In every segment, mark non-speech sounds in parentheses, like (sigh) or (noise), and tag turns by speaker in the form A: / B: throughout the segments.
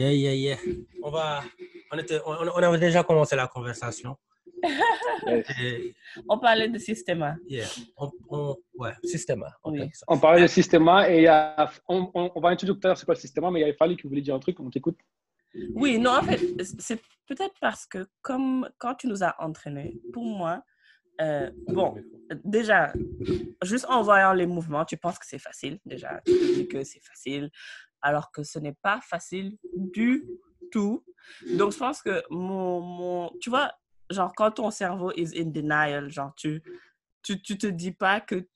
A: Yeah, yeah, yeah. On va. On, était, on, on avait déjà commencé la conversation. Et,
B: On parlait de système.
A: yeah. On, on, ouais, système. on
B: Oui.
C: parlait de système et il y a, on, on, on va introduire tout à l'heure c'est quoi le système, mais il y a Fali qui voulait dire un truc, on t'écoute.
B: Oui, non, en fait, c'est peut-être parce que comme quand tu nous as entraînés, pour moi, euh, bon, déjà, juste en voyant les mouvements, tu penses que c'est facile, déjà. Tu te dis que c'est facile, alors que ce n'est pas facile du tout. Donc, je pense que mon, mon, tu vois, genre, quand ton cerveau is in denial, genre, tu, tu, tu te dis pas que,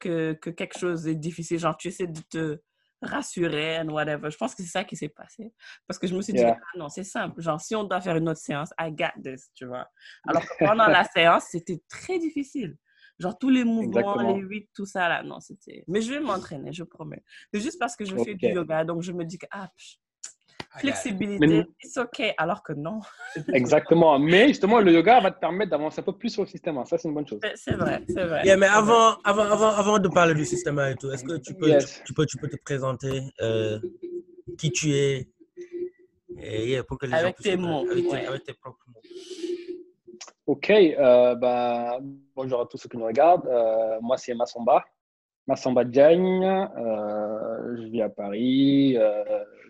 B: que, que quelque chose est difficile, genre, tu essaies de te rassurer and whatever. Je pense que c'est ça qui s'est passé. Parce que je me suis dit,
C: Yeah.
B: ah non, c'est simple. Genre, si on doit faire une autre séance, I got this, tu vois. Alors que (laughs) pendant la séance, c'était très difficile. Genre, tous les mouvements,
C: Exactement.
B: les huit, tout ça, là, non, c'était... Mais je vais m'entraîner, je promets. C'est juste parce que je fais du yoga, donc je me dis que, ah, pff, flexibilité,
C: Mais-
B: it's OK, alors que non. (laughs)
C: Exactement. Mais justement, le yoga va te permettre d'avancer un peu plus sur le système. hein. Ça, c'est une bonne chose.
B: C'est- C'est vrai, c'est vrai.
A: Yeah, mais avant, avant, avant, avant de parler du système et tout, est-ce que tu peux,
C: Yes.
A: tu, tu peux, tu peux te présenter euh, qui tu es? Et, yeah, pour que les gens
B: Avec tes
A: te-
B: mots,
A: Avec, tes,
B: ouais.
A: avec tes propres mots.
C: Ok, euh, bah, bonjour à tous ceux qui nous regardent. Euh, moi, c'est Massamba. Massamba Diagne. Euh, je vis à Paris. Euh,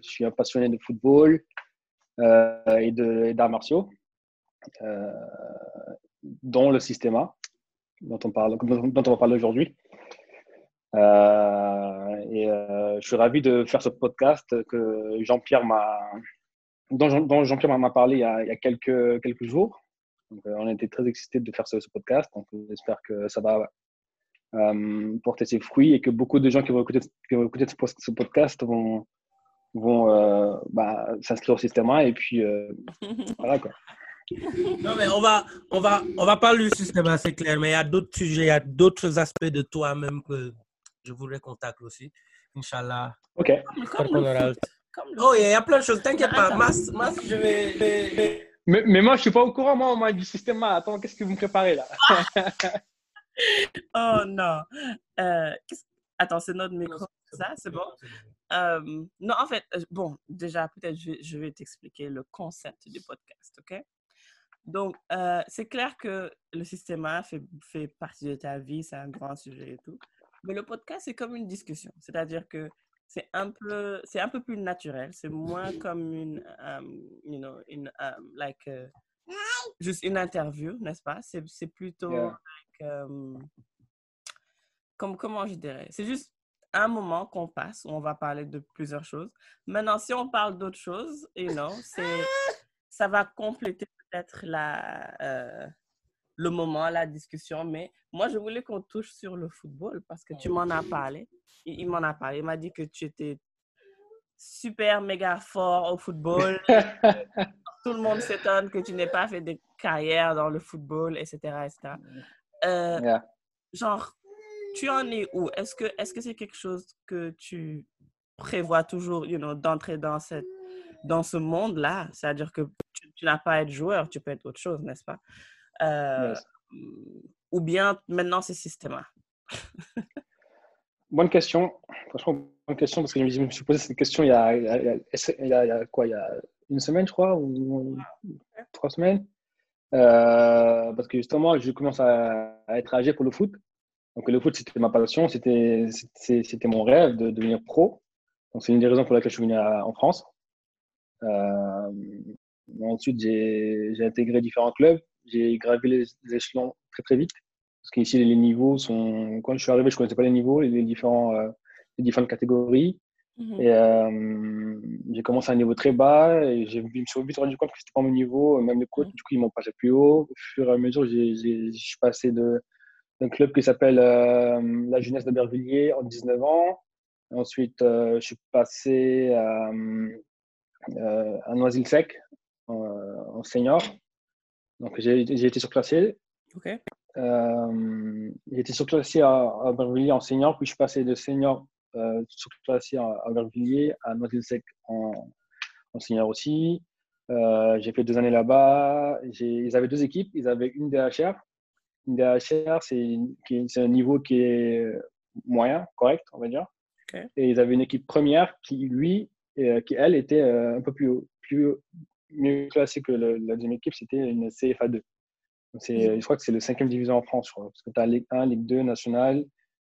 C: je suis un passionné de football et d'arts martiaux, dont le systéma, dont on, parle, dont, on va parler aujourd'hui. Et je suis ravi de faire ce podcast que Jean-Pierre m'a, dont Jean- dont Jean-Pierre m'a- parlé il y a, quelques jours. Donc, euh, on était très excités de faire ce, ce podcast. Donc, j'espère que ça va euh, porter ses fruits et que beaucoup de gens qui vont écouter, qui vont écouter ce, podcast vont, vont euh, bah, s'inscrire au système A et puis euh, (laughs) voilà quoi.
A: Non, mais on va, on va, on va parler du système, hein, c'est clair, mais il y a d'autres sujets, il y a d'autres aspects de toi-même que je voudrais qu'on tacle aussi. Inch'Allah.
C: Ok.
B: Comme comme
A: Oh, yeah, il y a plein de choses, t'inquiète pas. Mas, Mas, je vais. je vais- je vais-
C: Mais, moi, je suis pas au courant moi, moi, du système A. Attends, qu'est-ce que vous me préparez là? (laughs)
B: Oh non. Euh, Attends, c'est notre micro. Ça, c'est bon? Euh, non, en fait, euh, bon, déjà, peut-être je, je vais t'expliquer le concept du podcast, OK? Donc, euh, c'est clair que le système A fait, fait partie de ta vie, c'est un grand sujet et tout. Mais le podcast, c'est comme une discussion. C'est-à-dire que c'est un peu, c'est un peu plus naturel. C'est moins comme une, um, you know, une, um, like, euh, juste une interview, n'est-ce pas? C'est c'est plutôt
C: Yeah.
B: like, um, comme, comment je dirais? C'est juste un moment qu'on passe où on va parler de plusieurs choses. Maintenant, si on parle d'autres choses, you know, c'est, ça va compléter peut-être la, euh, le moment, la discussion. Mais moi, je voulais qu'on touche sur le football parce que tu m'en as parlé. Il, il m'en a parlé. Il m'a dit que tu étais super, méga fort au football. (laughs) Tout le monde s'étonne que tu n'aies pas fait de carrière dans le football, etc. etc. Euh,
C: Yeah.
B: genre, tu en es où? Est-ce que est-ce que c'est quelque chose que tu prévois toujours, you know, d'entrer dans cette dans ce monde-là? C'est-à-dire que tu, tu n'as pas à être joueur, tu peux être autre chose, n'est-ce pas? Euh,
C: Yes.
B: Ou bien maintenant c'est systéma.
C: Bonne question. Franchement, bonne question parce que je me suis posé cette question il y a, il y il y quoi Il y a une semaine, je crois, ou trois semaines? Euh, parce que justement, je commence à, à être âgé pour le foot. Donc le foot, c'était ma passion, c'était mon rêve de devenir pro. Donc c'est une des raisons pour laquelle je suis venu à- en France. Euh, ensuite, j'ai intégré différents clubs. J'ai gravi les, les échelons très très vite. Parce qu'ici, les niveaux sont. Quand je suis arrivé, je ne connaissais pas les niveaux, les, différents, euh, les différentes catégories. Et euh, j'ai commencé à un niveau très bas et je me suis vite rendu compte que c'était pas mon niveau. Même les coachs, du coup, ils m'ont passé plus haut. Au fur et à mesure, je suis passé d'un club qui s'appelle euh, la Jeunesse d'Aubervilliers en 19 ans. Ensuite, euh, je suis passé à, à Noisy-le-Sec en, en senior. Donc, j'ai été surclassé.
B: OK.
C: Euh, j'ai été surclassé à, à Aubervilliers en senior, puis je suis passé de senior euh, surclassé à, à Aubervilliers à Noisy-le-Sec en, en senior aussi. Euh, j'ai fait deux années là-bas. Ils avaient deux équipes. Ils avaient une DHR. Une DHR, c'est un niveau qui est moyen, correct, on va dire. Et ils avaient une équipe première qui, lui, qui, elle, était un peu plus, plus mieux classée que la deuxième équipe, c'était une CFA 2. C'est, je crois que c'est le cinquième division en France, je crois, parce que tu as Ligue 1, Ligue 2, Nationale,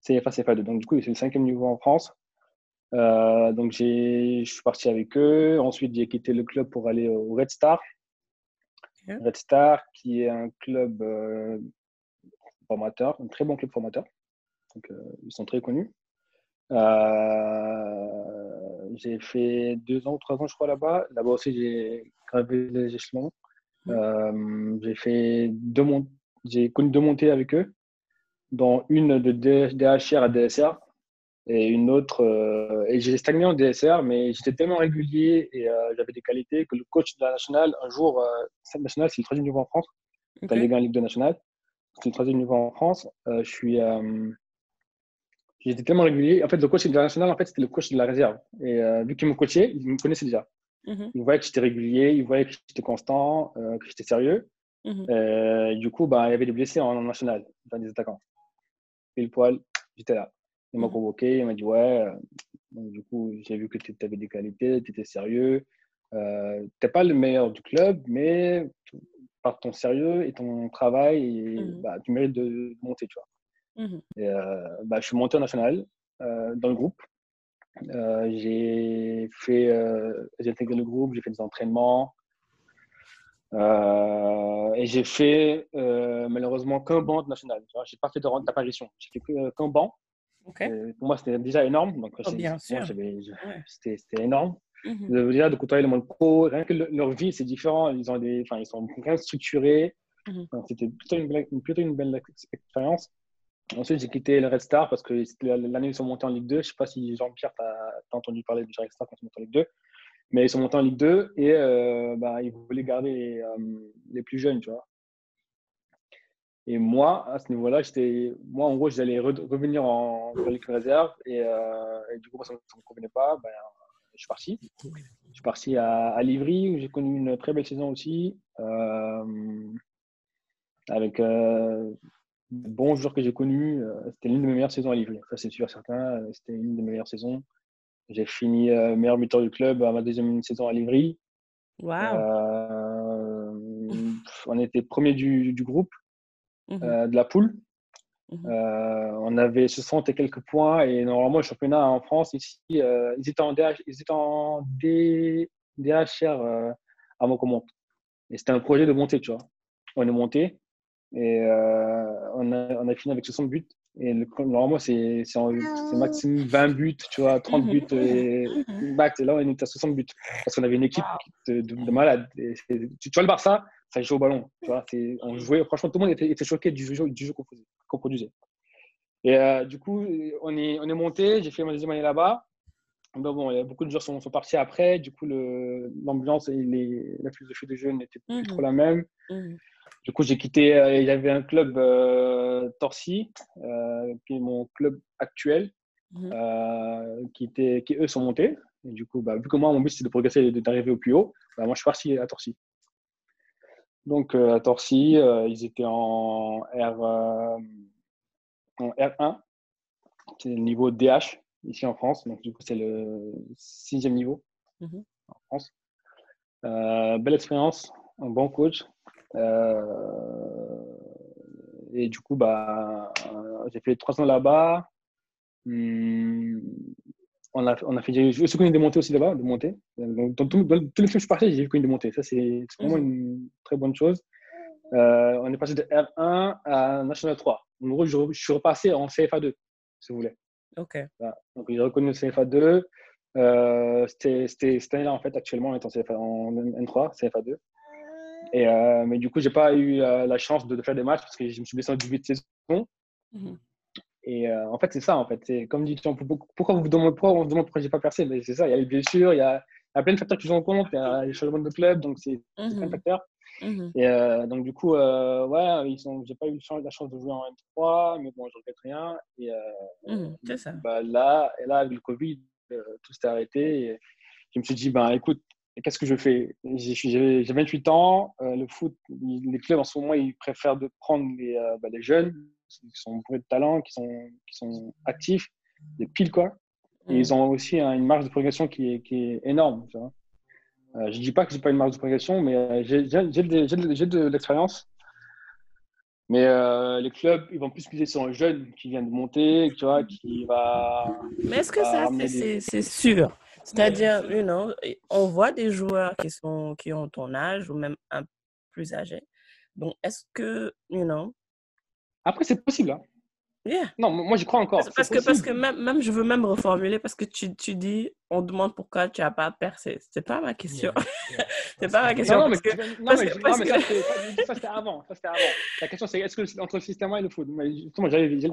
C: CFA, CFA 2. Donc, du coup, c'est le cinquième niveau en France. Euh, donc, je suis parti avec eux. Ensuite, j'ai quitté le club pour aller au Red Star. Red Star, qui est un club euh, formateur, un très bon club formateur. Donc, euh, ils sont très connus. J'ai fait deux ans ou trois ans, je crois, là-bas. Là-bas aussi, j'ai gravé les échelons. Mmh. j'ai fait deux j'ai connu deux montées avec eux, dont une de DHR à DSR et une autre. Euh, et j'ai stagné en DSR, mais j'étais tellement régulier et euh, j'avais des qualités que le coach de la nationale, un jour, euh, nationale, c'est le troisième niveau en France. Okay. Ligue 1, Ligue 2 nationale. C'est le troisième niveau en France. je suis. J'étais tellement régulier. En fait, le coach nationale, en fait, c'était le coach de la réserve. Et vu qu'il me coachait, il me connaissait déjà. Mm Il voyait que j'étais régulier, il voyait que j'étais constant, que j'étais sérieux. Mm du coup, bah, il y avait des blessés en, national, dans des attaquants. Et le poil, j'étais là. Il m'a convoqué, il m'a dit Ouais, euh, donc, du coup, j'ai vu que tu avais des qualités, tu étais sérieux. Euh, tu n'es pas le meilleur du club, mais par ton sérieux et ton travail, mmh. bah, tu mérites de monter. Tu vois. Mmh et, euh, bah, je suis monté en national dans le groupe. j'ai fait, j'ai intégré le groupe, j'ai fait des entraînements. et j'ai fait malheureusement qu'un banc national. Je n'ai pas fait d'apparition. J'ai fait qu'un banc. Euh, pour moi, c'était déjà énorme. Donc,
B: oh.
C: C'était énorme. Mm -hmm. Déjà, de côtoyer le monde pro, rien que leur vie, c'est différent. Ils, ont des, ils sont bien structurés. Mm C'était plutôt plutôt une belle expérience. Ensuite, j'ai quitté le Red Star parce que l'année ils sont montés en Ligue 2. Je ne sais pas si Jean-Pierre t'a entendu parler du Red Star quand ils sont montés en Ligue 2. Mais ils sont montés en Ligue 2 et euh, bah, ils voulaient garder les, euh, les plus jeunes, tu vois. Et moi, à ce niveau-là, j'étais, moi, en gros, j'allais revenir en Ligue réserve et, euh, et, du coup, ça ne me convenait pas. Ben, je suis parti. Je suis parti à, à Livry où j'ai connu une très belle saison aussi, euh, avec bons joueurs que j'ai connus. Euh, c'était l'une de mes meilleures saisons à Livry. Ça, c'est sûr, certain. C'était une de mes meilleures saisons. J'ai fini euh, meilleur buteur du club à ma deuxième saison à Livry.
B: Wow.
C: on était premier du, du groupe. Mmh euh, de la poule. Mmh euh, on avait 60 et quelques points et normalement le championnat en France ici, euh, ils étaient en, DH, ils étaient en DHR à Montcomont. Et c'était un projet de montée, tu vois. On est monté et on a, on, a, fini avec 60 buts. Et le, normalement, c'est maximum 20 buts, tu vois, 30 mmh buts et (laughs) max. Et là, on est à 60 buts parce qu'on avait une équipe de, de, de malades. tu, tu, vois le Barça, ça joue au ballon. Tu vois, on jouait, franchement, tout le monde était, était choqué du jeu, du jeu qu'on produisait. Et euh, du coup, on est, on est monté. J'ai fait ma deuxième année là-bas. bon, y a beaucoup de joueurs sont, sont partis après. Du coup, l'ambiance et les, la philosophie de jeu n'était plus mmh trop la même. Mmh. Du coup, j'ai quitté. Euh, il y avait un club euh, Torcy, euh, qui est mon club actuel, mmh euh, qui, était, qui eux sont montés. Et du coup, bah, vu que moi, mon but, c'est de progresser et d'arriver au plus haut, bah, moi, je suis parti à Torcy. Donc, à Torcy, ils étaient en, R, en R1, c'est le niveau DH ici en France. Donc, du coup, c'est le sixième niveau mmh en France. belle expérience, un bon coach. Et du coup, bah, j'ai fait trois ans là-bas. Hum, on a, on a fait, j'ai aussi connu des montées aussi là-bas, de montées. Donc, dans, tous les films que je suis parti, j'ai connu des montées. Ça, c'est vraiment mhm. une très bonne chose. Euh, on est passé de R1 à National 3. En gros, je, je, suis repassé en CFA2, si vous voulez.
B: OK.
C: Voilà. Donc, j'ai reconnu le CFA2. Euh, C'était cette année-là, en fait, actuellement, on est en, CFA, en N3, CFA2. Et, euh, mais du coup, j'ai pas eu euh, la chance de, de, faire des matchs parce que je me suis blessé en début de saison. Mm et euh, en fait, c'est ça, en fait. C'est comme dit, pourquoi vous demandez pourquoi on se demande pourquoi j'ai pas percé? Mais c'est ça, il y a les blessures, il y a, il y a plein de facteurs qui sont en compte, il y a les changements de club, donc c'est plein de mmh facteurs. Mmh et donc, du coup, ouais, ils sont, j'ai pas eu la chance de jouer en M3, mais bon, je regrette rien. Et
B: ça.
C: Bah, là, et là, avec le Covid, tout s'est arrêté. Et je me suis dit, ben, écoute, qu'est-ce que je fais? J'ai 28 ans, le foot, les clubs en ce moment, ils préfèrent de prendre les, bah, les jeunes qui sont bourrés de talent, qui sont, qui sont actifs, des piles quoi. Et ils ont aussi hein, une marge de progression qui est, qui est énorme. Tu vois. Euh, je ne dis pas que j'ai pas une marge de progression, mais euh, j'ai de, l'expérience. Mais euh, les clubs, ils vont plus miser sur un jeune qui vient de monter, tu vois, qui va.
B: Mais est-ce que ça,
C: des-
B: c'est sûr? C'est-à-dire, you know, on voit des joueurs qui, sont, qui ont ton âge ou même un plus âgés. Donc, est-ce que, you know,
C: Après, c'est possible. Hein.
B: yeah.
C: Non, moi, j'y crois encore.
B: Parce, parce que, parce que même, même, je veux même reformuler parce que tu, tu dis, on demande pourquoi tu n'as pas percé. C'est pas ma question.
A: Yeah, yeah. (laughs)
B: C'est pas ma question.
C: Non, non, mais,
B: que-
C: non,
B: parce
C: mais,
B: que-
C: non,
B: parce
C: mais
B: que-
C: ça, c'était- avant. La question, c'est est-ce que entre le système et le foot? Mais justement,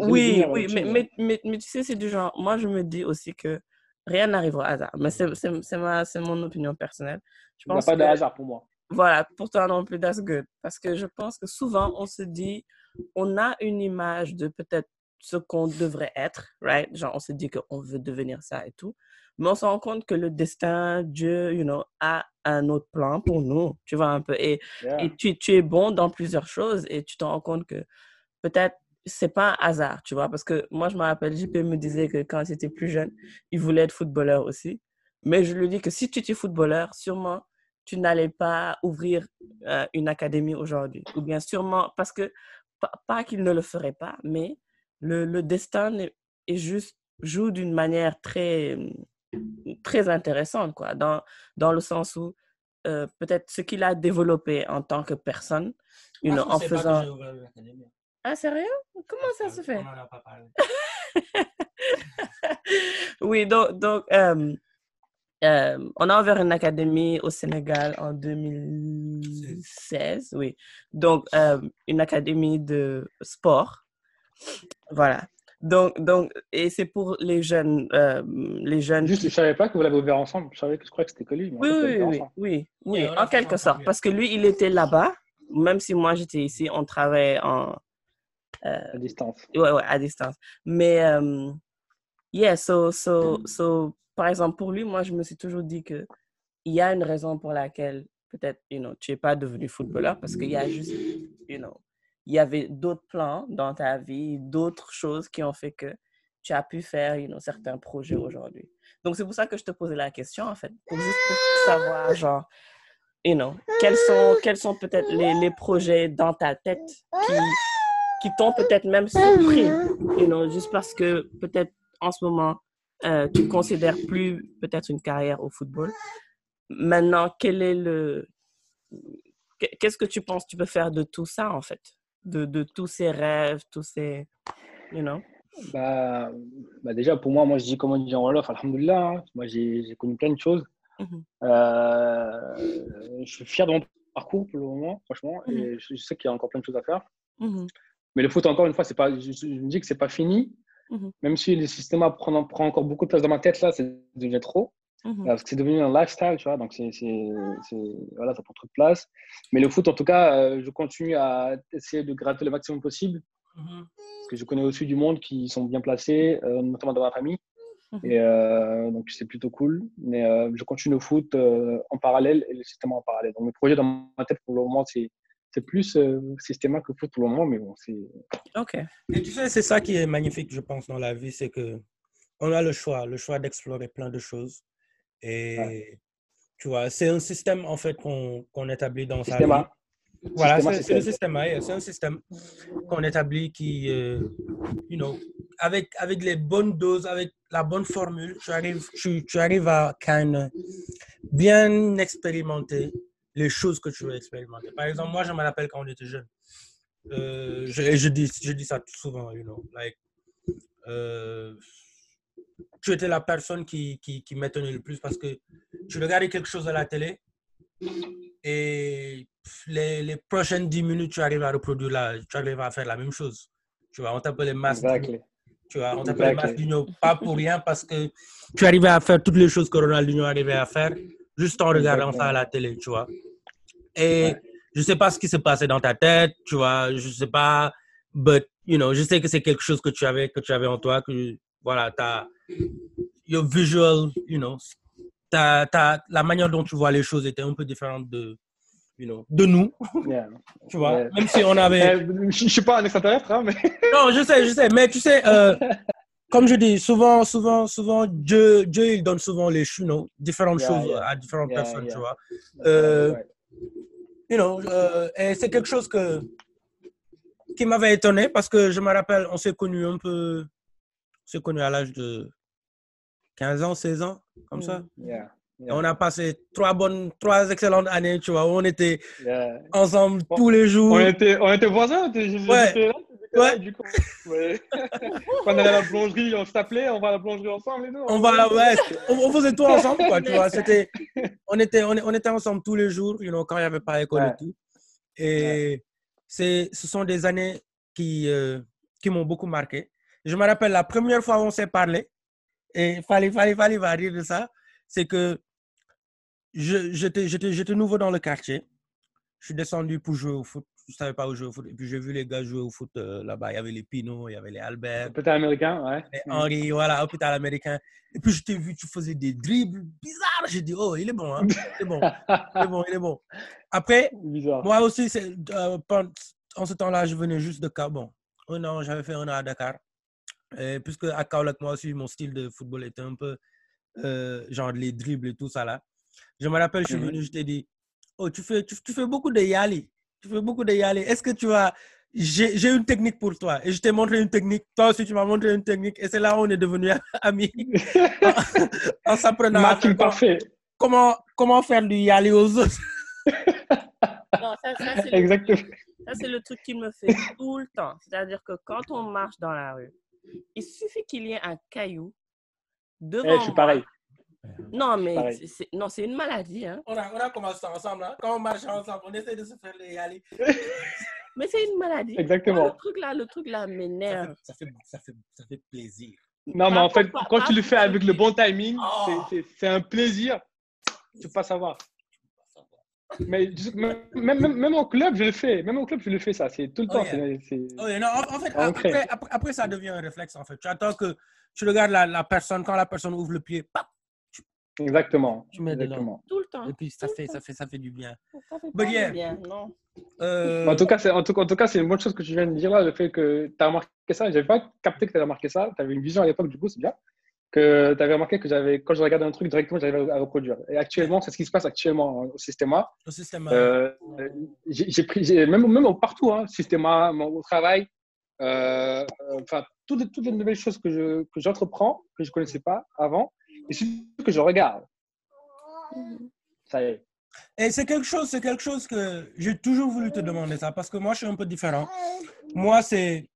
B: Oui, oui, mais, mais, mais, mais tu sais, c'est du genre, moi je me dis aussi que rien n'arrive au hasard. Mais c'est mon opinion personnelle. Je
C: Il n'y a
B: pense
C: pas de
B: que-
C: hasard pour moi.
B: Voilà, pourtant non plus, that's good. Parce que je pense que souvent, on se dit, on a une image de peut-être ce qu'on devrait être, right? Genre, on se dit qu'on veut devenir ça et tout. Mais on se rend compte que le destin, Dieu, you know, a un autre plan pour nous, tu vois, un peu. Et,
C: Yeah.
B: et tu, tu es bon dans plusieurs choses et tu te rends compte que peut-être c'est pas un hasard, tu vois. Parce que moi, je me rappelle, JP me disait que quand il était plus jeune, il voulait être footballeur aussi. Mais je lui dis que si tu étais footballeur, sûrement, tu n'allais pas ouvrir euh, une académie aujourd'hui. Ou bien sûrement, parce que, pas, pas qu'il ne le ferait pas, mais le, le destin est, est juste, joue d'une manière très, très intéressante, quoi, dans, dans le sens où euh, peut-être ce qu'il a développé en tant que personne,
A: Ah,
B: en
A: que
B: Ah, sérieux? Comment ça se fait?
A: On en a pas parlé. (laughs)
B: Oui, donc, donc euh, euh, on a ouvert une académie au Sénégal en 2016, oui. Donc, euh, une académie de sport. Voilà. Donc, donc et c'est pour les jeunes, euh, les jeunes
C: Juste,
B: qui-
C: je ne savais pas que vous l'avez ouvert ensemble. Je, savais que, je crois que c'était que lui. mais en
B: Oui, oui, oui, oui, en quelque sorte. Parce que lui, il était là-bas, même si moi, j'étais ici, on travaillait en,
C: À distance.
B: ouais, ouais, à distance. Mais, euh, yeah, so, so, so, par exemple, pour lui, moi, je me suis toujours dit que il y a une raison pour laquelle peut-être, you know, tu n'es pas devenu footballeur parce qu'il y a juste, you know, il y avait d'autres plans dans ta vie, d'autres choses qui ont fait que tu as pu faire, you know, certains projets aujourd'hui. Donc, c'est pour ça que je te posais la question, en fait, pour juste pour savoir, genre, you know, quels sont, quels sont peut-être les, les projets dans ta tête qui, qui t'ont peut-être même surpris, you know, juste parce que peut-être en ce moment, euh, tu considères plus peut-être une carrière au football. Maintenant, quel est le... qu'est- Qu'est-ce que tu penses que tu peux faire de tout ça, en fait? De, de tous ces rêves, tous ces... You know?
C: Bah, bah déjà, pour moi, moi, je dis comme on dit en Wolof, Alhamdoulilah. hein. Moi, j'ai connu plein de choses.
B: Mhm.
C: Euh, je suis fier de mon parcours pour le moment, franchement. Et je, je sais qu'il y a encore plein de choses à faire.
B: Mhm.
C: Mais le foot, encore une fois, c'est pas, je, je me dis que c'est pas fini.
B: Mhm.
C: Même si le système prend, prend encore beaucoup de place dans ma tête, là, c'est devient trop.
B: Mhm.
C: Parce que c'est devenu un lifestyle, tu vois. Donc, c'est, c'est, c'est- voilà, ça prend trop de place. Mais le foot, en tout cas, euh, je continue à essayer de gratter le maximum possible.
A: Mhm.
C: Parce que je connais aussi du monde qui sont bien placés, euh, notamment dans ma famille. Et euh, donc, c'est plutôt cool. Mais euh, je continue le foot euh, en parallèle et le système en parallèle. Donc, mes projets dans ma tête pour le moment, c'est, c'est plus euh, système que foot pour le moment. Mais bon, c'est.
B: OK.
A: Et tu sais, c'est ça qui est magnifique, je pense, dans la vie, c'est que on a le choix, le choix d'explorer plein de choses. Et tu vois, c'est un système, en fait, qu'on qu'on établit dans sa vie.
C: A.
A: Voilà, c'est
C: ça.
A: système c'est un système qu'on établit qui, euh, you know, avec, avec les bonnes doses, avec la bonne formule, tu arrives, tu, tu arrives à kind of bien expérimenter les choses que tu veux expérimenter. Par exemple, moi, je me rappelle quand on était jeune. Euh, je, dis, je dis ça souvent, you know, like, euh, tu étais la personne qui, qui, qui m'étonnait le plus parce que tu regardais quelque chose à la télé et les, les prochaines 10 minutes, tu arrives à reproduire la, tu arrives à faire la même chose. Tu vois, on t'appelle les masques.
C: Exactly.
A: Tu vois, on t'appelle
C: Exactly.
A: Ronaldinho pas pour rien parce que tu arrivais à faire toutes les choses que Ronaldinho arrivait à faire juste en regardant ça à la télé, tu vois. Et je sais pas ce qui s'est passé dans ta tête, tu vois, je sais pas, but, you know, je sais que c'est quelque chose que tu avais, que tu avais en toi, que, voilà, ta, your visual, you know, ta, ta, la manière dont tu vois les choses était un peu différente de, you know, de nous,
C: Yeah. (laughs)
A: tu vois. Même si on avait,
C: Euh, je ne suis pas un extraterrestre, hein, mais.
A: non, je sais, je sais, mais tu sais, euh, (laughs) comme je dis, souvent, souvent, souvent, Dieu, Dieu il donne souvent les you know, différentes
C: Yeah,
A: choses
C: yeah.
A: à différentes
C: Yeah,
A: personnes, tu vois. Euh,
C: Ouais.
A: you know, euh, et c'est quelque chose que, qui m'avait étonné parce que je me rappelle, on s'est connus un peu, on s'est connus à l'âge de 15 ans, 16 ans, comme ça.
C: Yeah.
A: Et on a passé trois bonnes, trois excellentes années, tu vois, où on était ensemble tous les jours.
C: On était, on était voisins, on était,
A: Ouais.
C: là, t'étais là,
A: Ouais.
C: du coup. Ouais. On allait à la boulangerie, on s'appelait, on va à la boulangerie ensemble et tout.
A: On va là, ouais, on, on faisait tout ensemble, quoi, tu vois. (laughs) C'était, on était, on, on était ensemble tous les jours, you know, quand il n'y avait pas école
C: Ouais.
A: et tout. Et c'est, ce sont des années qui, euh, qui m'ont beaucoup marqué. Je me rappelle la première fois où on s'est parlé, et fallait, fallait, fallait va rire de ça, c'est que je, j'étais, j'étais, j'étais nouveau dans le quartier. Je suis descendu pour jouer au foot. Je ne savais pas où jouer au foot. Et puis j'ai vu les gars jouer au foot euh, là-bas. Il y avait les Pinot, il y avait les Albert.
C: Peut-être américain, ouais.
A: Et Henri, voilà, hôpital américain. Et puis, je t'ai vu, tu faisais des dribbles bizarres. J'ai dit, oh, il est bon, hein. Il est bon, il est bon, il est bon. Après, (laughs)
C: Bizarre.
A: moi aussi, euh, en ce temps-là, je venais juste de Cap. Bon, un an, j'avais fait un an à Dakar. Et puisque à Kaolack, moi aussi, mon style de football était un peu euh, genre les dribbles et tout ça là. Je me rappelle, je suis
C: Mhm.
A: venu, je t'ai dit, oh, tu fais, tu, tu fais beaucoup de yali. Tu fais beaucoup de yali. Est-ce que tu as. J'ai j'ai une technique pour toi. Et je t'ai montré une technique. Toi aussi, tu m'as montré une technique. Et c'est là où on est devenus (laughs) amis. en s'apprenant comment,
C: parfait.
A: comment, comment faire du yali aux autres?
B: Non, ça, ça, c'est le,
C: Exactement.
B: ça, c'est le truc qu'il me fait tout le temps. C'est-à-dire que quand on marche dans la rue, il suffit qu'il y ait un caillou devant
C: Eh, je suis
B: moi.
C: pareil.
B: Non, mais c'est- c'est- non, c'est une maladie. Hein.
A: On a, on a commencé ça ensemble. Hein? Quand on marche ensemble, on essaie de se faire les yali. (laughs)
B: Mais c'est une maladie. Moi,
C: Exactement.
B: le truc là, le truc là
A: Ça
B: m'énerve.
A: fait, ça, fait, ça, fait, ça fait plaisir.
C: Non, mais
B: Pas
C: en fait,
B: pas-
C: quand
B: pas?
C: tu le fais avec le bon timing,
A: Oh.
C: c'est- c'est- c'est un plaisir. Tu peux pas savoir. Mais même, même, même au club, je le fais. Même au club, je le fais ça. C'est tout le
A: Oh,
C: temps.
A: yeah.
C: c'est- c'est-
A: Oui, non, en, en fait, après, après, ça devient un réflexe, en fait. Tu attends que tu regardes la, la personne, quand la personne ouvre le pied, pap,
C: Exactement.
A: tu mets dedans.
C: Exactement.
B: Tout le temps.
A: Et puis, ça fait, ça fait, ça fait du bien.
B: Ça fait
A: But
B: pas
A: yeah.
B: de bien, non.
A: Euh,
C: En tout cas, c'est en tout, en tout cas, c'est une bonne chose que tu viens de dire là, le fait que tu as remarqué ça. J'avais pas capté que tu avais remarqué ça. Tu avais une vision à l'époque, du coup, c'est bien. Que tu avais remarqué que j'avais, quand je regardais un truc directement, j'arrivais à reproduire. Et actuellement, c'est ce qui se passe actuellement au Systema.
A: le système.
C: Euh, j'ai j'ai pris, j'ai- même, même partout, hein, Systema, mon- au travail, euh, enfin, toutes, les- toutes les nouvelles choses que, je, que j'entreprends, que je ne connaissais pas avant, que je regarde. Ça y est.
A: Et c'est quelque chose, c'est quelque chose que j'ai toujours voulu te demander ça parce que moi, je suis un peu différent. Moi, c'est,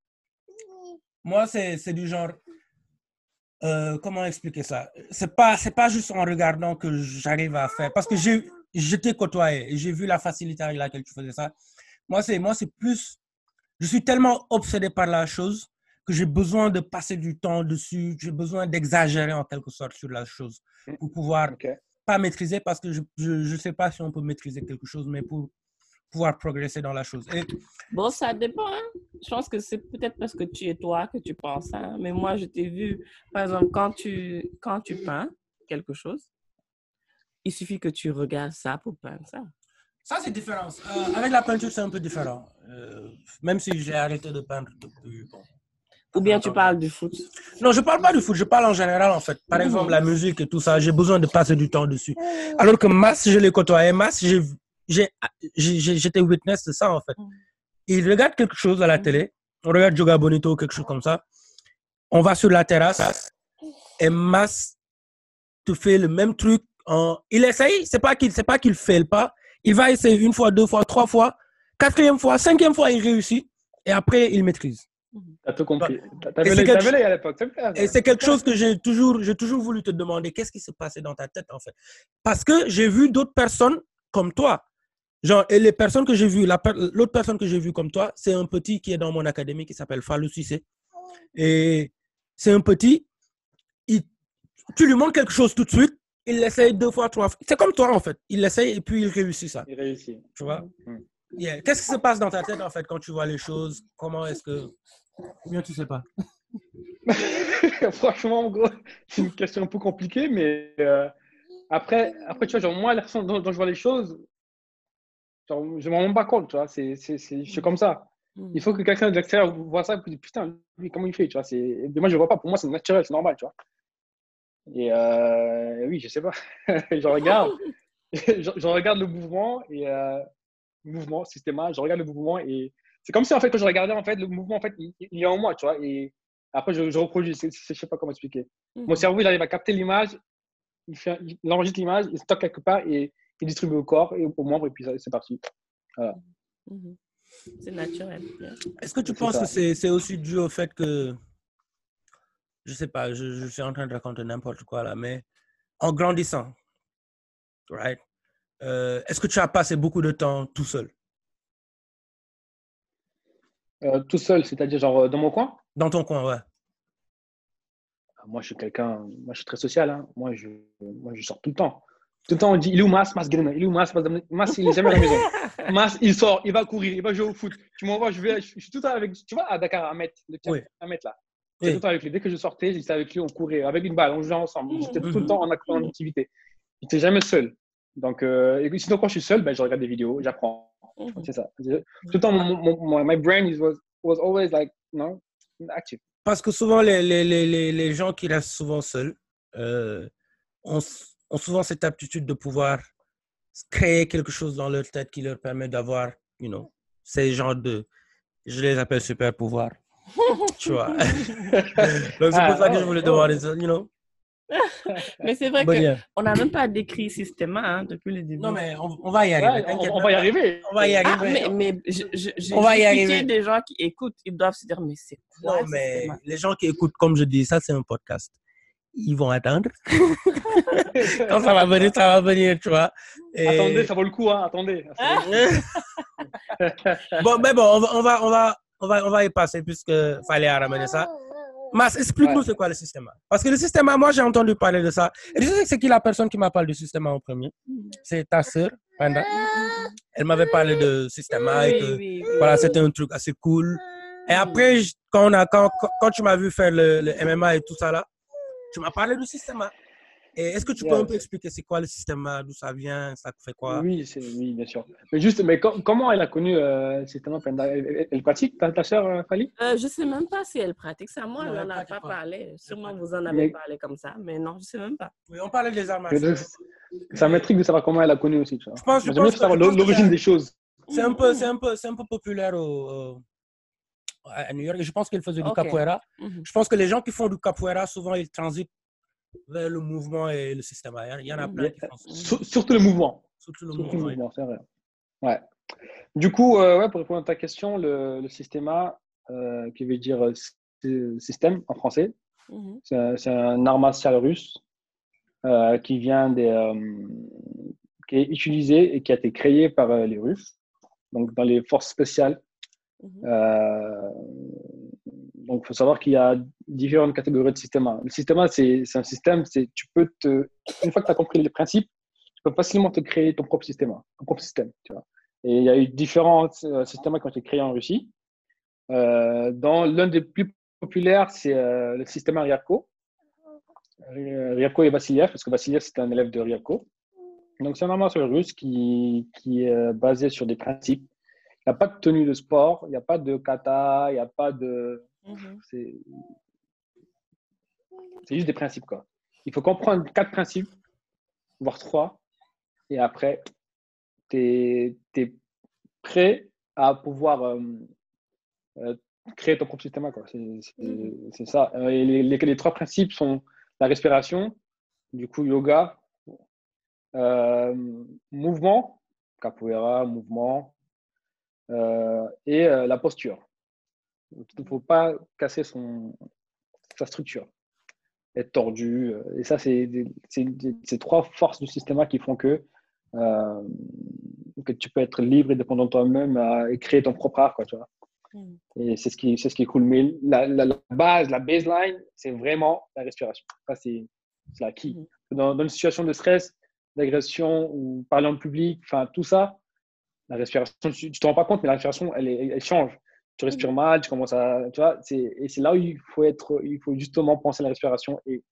A: moi, c'est, du genre, euh, comment expliquer ça? C'est pas, c'est pas juste en regardant que j'arrive à faire parce que j'ai, j'étais côtoyé et j'ai vu la facilité avec laquelle tu faisais ça. Moi, c'est, moi, c'est plus, je suis tellement obsédé par la chose que j'ai besoin de passer du temps dessus. J'ai besoin d'exagérer en quelque sorte sur la chose pour pouvoir
C: Ok.
A: pas maîtriser parce que je ne sais pas si on peut maîtriser quelque chose, mais pour pouvoir progresser dans la chose. Et
B: Bon, ça dépend. hein. Je pense que c'est peut-être parce que tu es toi que tu penses ça. hein. Mais moi, je t'ai vu, par exemple, quand tu, quand tu peins quelque chose, il suffit que tu regardes ça pour peindre ça.
A: ça, c'est différent. Euh, avec la peinture, c'est un peu différent. Euh, même si j'ai arrêté de peindre depuis. bon.
B: Ou bien tu parles du foot?
A: Non, je parle pas du foot, je parle en général en fait. Par
B: Mhm.
A: exemple, la musique et tout ça, j'ai besoin de passer du temps dessus. Alors que Mass, je l'ai côtoyé. Mass, j'étais witness de ça en fait.
B: Mhm.
A: Il regarde quelque chose à la télé, on regarde Joga Bonito ou quelque chose comme ça. On va sur la terrasse et Mass te fait le même truc. En... Il essaye, c'est pas qu'il, c'est pas qu'il fait pas. Il va essayer une fois, deux fois, trois fois, quatrième fois, cinquième fois, il réussit et après il maîtrise.
C: T'as tout compris. T'avais l'œil
A: quelque
C: l'œil à l'époque.
A: Et c'est quelque chose que j'ai toujours, j'ai toujours voulu te demander, qu'est-ce qui s'est passé dans ta tête en fait? Parce que j'ai vu d'autres personnes comme toi. Genre, et les personnes que j'ai vues, la l'autre personne que j'ai vue comme toi, c'est un petit qui est dans mon académie qui s'appelle Fallou Cissé. Et c'est un petit, il- tu lui montres quelque chose tout de suite, il l'essaye deux fois, trois fois. C'est comme toi en fait. Il l'essaye et puis il réussit ça.
C: Il réussit.
A: Tu vois?
C: Mm.
A: Yeah. Qu'est-ce qui se passe dans ta tête en fait quand tu vois les choses? Comment est-ce que. Ou bien tu sais pas (laughs)
C: Franchement, en gros, c'est une question un peu compliquée, mais euh, après, après, tu vois, genre, moi, la façon dont, je vois les choses, je m'en rends pas compte, tu vois, c'est, comme ça. Il faut que quelqu'un de l'extérieur voit ça et dise putain, lui, comment il fait tu vois, c'est... Moi, je vois pas. Pour moi, c'est naturel, c'est normal. Tu vois. Et euh, oui, je sais pas. (laughs) je regarde. (laughs) je, regarde le mouvement et euh, mouvement, systéma, je regarde le mouvement et c'est comme si en fait quand je regardais en fait le mouvement en fait il, il est en moi, tu vois. Et après je, je reproduis, je sais pas comment expliquer. Mon
B: Mhm.
C: cerveau il arrive à capter l'image, il, fait, il enregistre l'image, il stocke quelque part et il distribue au corps et aux membres et puis ça- c'est parti.
B: Mhm. C'est naturel.
A: Est-ce que tu
C: C'est
A: penses
C: ça.
A: que c'est c'est aussi dû au fait que, je sais pas, je, je suis en train de raconter n'importe quoi là, mais en grandissant, right, euh, est-ce que tu as passé beaucoup de temps tout seul?
C: Euh, tout seul, c'est-à-dire genre euh, dans mon coin?
A: dans ton coin, ouais.
C: Moi je suis quelqu'un, moi je suis très social. Hein. Moi je, moi je sors tout le temps. Tout le temps on dit il est où Mas, Mas il est où Mas, Mas, Mas il est jamais à la maison. (laughs) Mas il sort, il va courir, il va jouer au foot. Tu m'envoies, je vais, je suis tout le temps avec, tu vois à Dakar, Ahmed, le petit
A: Oui.
C: Ahmed là. J'étais
A: Oui.
C: tout le temps avec lui. Dès que je sortais, j'étais avec lui, on courait avec une balle, on jouait ensemble. J'étais tout le
A: Mhm.
C: temps en, en activité. J'étais jamais seul. Donc, euh, et sinon, quand je suis seul, ben, je regarde des vidéos, j'apprends.
B: Mhm.
C: C'est ça. Je- Tout le temps, mon, mon, mon- my brain was, was always like, know, active.
A: Parce que souvent, les, les, les, les, les gens qui restent souvent seuls euh, ont, ont souvent cette aptitude de pouvoir créer quelque chose dans leur tête qui leur permet d'avoir, you know, ces genres de, je les appelle super pouvoirs. (laughs) tu vois. (laughs) Donc, c'est
C: Ah,
A: pour ça que
C: oh,
A: je voulais
C: oh.
A: demander ça, you know.
B: Mais c'est vrai qu'on n'a même pas décrit système hein, depuis le début.
A: Non, mais on, on va y
C: Ouais,
A: arriver.
C: on, va y arriver.
A: On va y
B: Ah,
A: arriver.
B: mais, mais je, je, j'ai
A: On va y arriver.
B: des gens qui écoutent, ils doivent se dire, mais c'est quoi
A: Non, mais les gens qui écoutent, comme je dis, ça, c'est un podcast. Ils vont attendre. Quand (laughs) ça va venir, ça va venir, tu vois. Et-
C: Attendez, ça vaut le coup, hein, attendez. (laughs)
A: bon, mais bon, on va, on va, on va, on va, on va y passer puisque fallait ramener ça. Mas, explique-nous
C: Ouais.
A: c'est quoi le système. Parce que le système, moi, j'ai entendu parler de ça. Et tu sais que c'est qui la personne qui m'a parlé du système en premier? C'est ta sœur, Panda. Elle m'avait parlé de système et
B: Oui,
A: que
B: oui, oui.
A: voilà, c'était un truc assez cool. Et après, quand, on a, quand- quand tu m'as vu faire le, le MMA et tout ça là, tu m'as parlé du système. Et est-ce que tu peux
C: Yeah.
A: un peu expliquer c'est quoi le système, d'où ça vient, ça fait quoi?
C: Oui, c'est- oui, bien sûr. Mais juste, mais com- comment elle a connu euh, système elle, elle- pratique, ta, ta sœur, euh, Fali?
B: Euh, je sais même pas si elle pratique ça. Moi,
A: Non,
B: elle
A: elle
B: n'en a pas
A: pas.
B: parlé. Sûrement, vous en avez
C: Mais-
B: parlé comme ça. Mais non, je sais même pas.
A: Oui, on parlait des
C: donc, Ça m'intrigue de savoir comment elle a connu aussi. Tu vois.
A: Je pense- je pense que-
C: savoir l'origine des choses.
A: C'est un peu, c'est un peu, c'est un peu populaire au, à New York. Et Je pense qu'elle faisait du capoeira.
B: Mhm.
A: Je pense que les gens qui font du capoeira, souvent, ils transitent vers le mouvement et le système. Il y en a- Il y en a plein qui font ça.
C: Sur- surtout le mouvement.
A: Surtout le
C: Surtout
A: mouvement. oui.
C: mouvement, c'est vrai. Ouais. Du coup, euh, ouais, pour répondre à ta question, le, le systéma, euh, qui veut dire euh, sy- système en français,
B: Mhm.
C: c'est un, c'est un art martial russe euh, qui vient des, euh, qui est utilisé et qui a été créé par les Russes, donc dans les forces spéciales.
B: Mhm.
C: Euh, donc, il faut savoir qu'il y a différentes catégories de systèmes. Le système, c'est un système, c'est tu peux te, une fois que tu as compris les principes, tu peux facilement te créer ton propre système, ton propre système, tu vois. Et il y a eu différents euh, systèmes qui ont été créés en Russie. Euh, dans l'un des plus populaires, c'est euh, le système Ryabko. Ryabko et Vassiliev, parce que Vassiliev, c'était un élève de Ryabko. Donc, c'est un art martial russe qui, qui est basé sur des principes. Il n'y a pas de tenue de sport, il n'y a pas de kata, il n'y a pas de.
B: Mhm.
C: C'est juste des principes, quoi. Il faut comprendre quatre principes, voire trois, et après, tu es, prêt à pouvoir euh, euh, créer ton propre système, quoi. C'est ça. Euh, Et les, les- les trois principes sont la respiration, du coup, yoga, euh, mouvement, capoeira, mouvement, et la posture. Il ne faut pas casser son, sa structure, être tordu. euh, Et ça, c'est ces trois forces du système qui font que, euh, que tu peux être libre et dépendant de toi-même euh, et créer ton propre art. Quoi, tu vois.
B: Mhm.
C: Et c'est ce, qui, c'est ce qui est cool. Mais la, la- la base, la baseline, c'est vraiment la respiration. Ça, c'est la key.
B: Mhm.
C: Dans, dans une situation de stress, d'agression ou parler en public, enfin tout ça, la respiration, tu ne te rends pas compte, mais la respiration, elle, est- elle change. Tu respires mal, tu commences à. Tu vois, c'est- et c'est là où il faut, être, il faut justement penser à la respiration et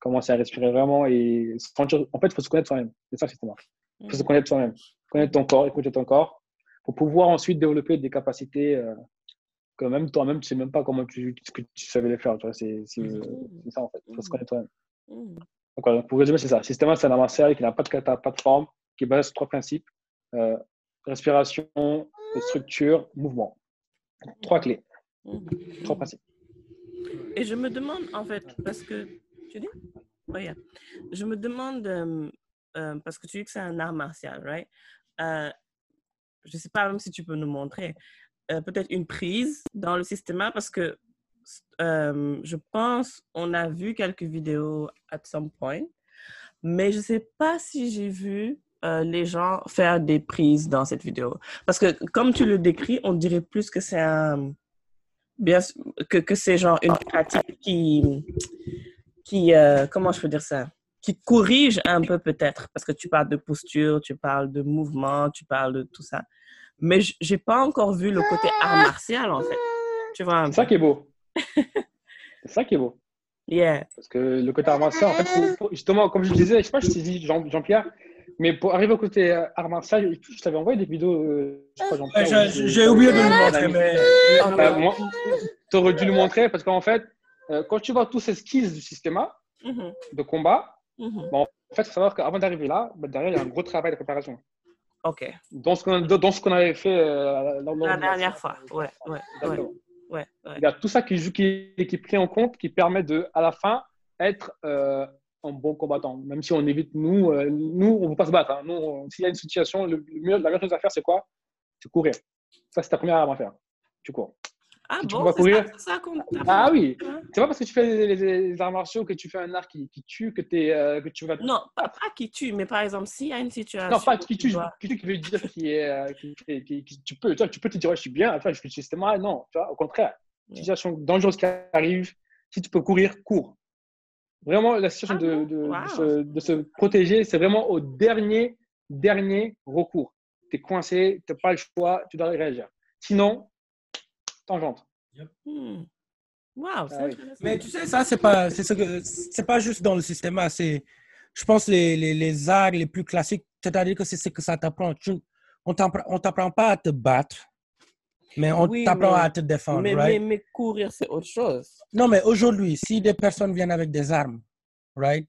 C: commencer à respirer vraiment. Et sentir, en fait, il faut se connaître soi-même. C'est ça, justement. Il faut se
B: Mhm.
C: connaître soi-même. Connaître ton corps, écouter ton corps, pour pouvoir ensuite développer des capacités euh, que même toi-même, tu sais même pas comment tu, savais les faire. Vois, c'est, ça en fait. Il faut se connaître toi-même. Voilà, pour résumer, c'est ça. Système, c'est un martial qui n'a pas de kata, pas de forme, qui est basé sur trois principes euh, respiration, structure, mouvement. Trois clés,
B: Mhm.
C: trois principes.
B: Et je me demande, en fait, parce que. Tu dis? Oh, yeah. Je me demande, euh, euh, parce que tu dis que c'est un art martial, right? Euh, je ne sais pas même si tu peux nous montrer. euh, Peut-être une prise dans le système, parce que euh, je pense on a vu quelques vidéos at some point, mais je ne sais pas si j'ai vu euh, les gens faire des prises dans cette vidéo. Parce que comme tu le décris, on dirait plus que c'est un bien que, que c'est genre une pratique qui qui euh, comment je peux dire ça? Qui corrige un peu peut-être parce que tu parles de posture tu parles de mouvement tu parles de tout ça mais j'ai pas encore vu le côté art martial en fait tu vois
C: C'est ça qui est beau. (laughs) c'est ça qui est beau.
B: yeah
C: Parce que le côté art martial, en fait, faut- faut- justement, comme je disais, je sais pas si Jean- Jean-Pierre, mais pour arriver au côté euh, art martial, je t'avais envoyé des vidéos, euh,
A: j'ai
C: ou-
A: j'ai oublié de le montrer, mais.
C: Euh, moi, tu aurais dû le montrer parce qu'en fait, euh, quand tu vois tous ces skills du système
B: Mhm,
C: de combat,
B: mhm.
C: en fait, il faut savoir qu'avant d'arriver là, bah, derrière, il y a un gros travail de préparation.
B: ok
C: Dans ce qu'on dans ce qu'on avait fait euh,
B: la
C: de
B: dernière fois ouais ouais ouais
C: Exactement.
B: ouais, ouais.
C: Il y a tout ça qui, qui, qui est pris en compte, qui permet de, à la fin, être un bon combattant. Même si on évite, nous, euh, nous on ne veut pas se battre. hein. Nous, s'il y a une situation, le, le mieux, la meilleure chose à faire, c'est quoi? C'est courir. Ça, c'est ta première arme à faire. Tu cours.
B: ah
C: Si tu
B: bon c'est ça,
C: courir-
B: ça t'apprend?
C: Ah oui
B: Hein?
C: C'est pas parce que tu fais les, les- les arts martiaux que tu fais un art qui, qui tue que, t'es, euh, que tu vas.
B: non pas, pas qui tue mais par exemple s'il y a une situation
C: Non, pas qui
B: tu
C: tue,
B: dois-
C: qui tue qui veut dire qui est, euh, qui, qui- qui- tu peux, tu, tu peux te dire ouais, je suis bien, tu vois, je le système, ah, non, tu vois, au contraire,
B: Ouais.
C: situation dangereuse qui arrive, si tu peux courir, cours. Vraiment, la situation
B: Ah
C: de,
B: bon?
C: de, de
B: Wow.
C: se, de se protéger, c'est vraiment au dernier, dernier recours. Tu es coincé, tu n'as pas le choix, tu dois réagir. Sinon, tangente.
B: Hmm. Wow,
C: Ah oui.
A: Mais tu sais, ça, c'est pas, c'est ce que, c'est pas juste dans le système, A, c'est, je pense, les, les, les arts les plus classiques, c'est-à-dire que c'est ce que ça t'apprend. Tu- on t'apprend, on t'apprend pas à te battre, mais on
B: Oui,
A: t'apprend à te défendre,
B: mais,
A: right?
B: mais, mais courir, c'est autre chose.
A: Non, mais aujourd'hui, si des personnes viennent avec des armes, right?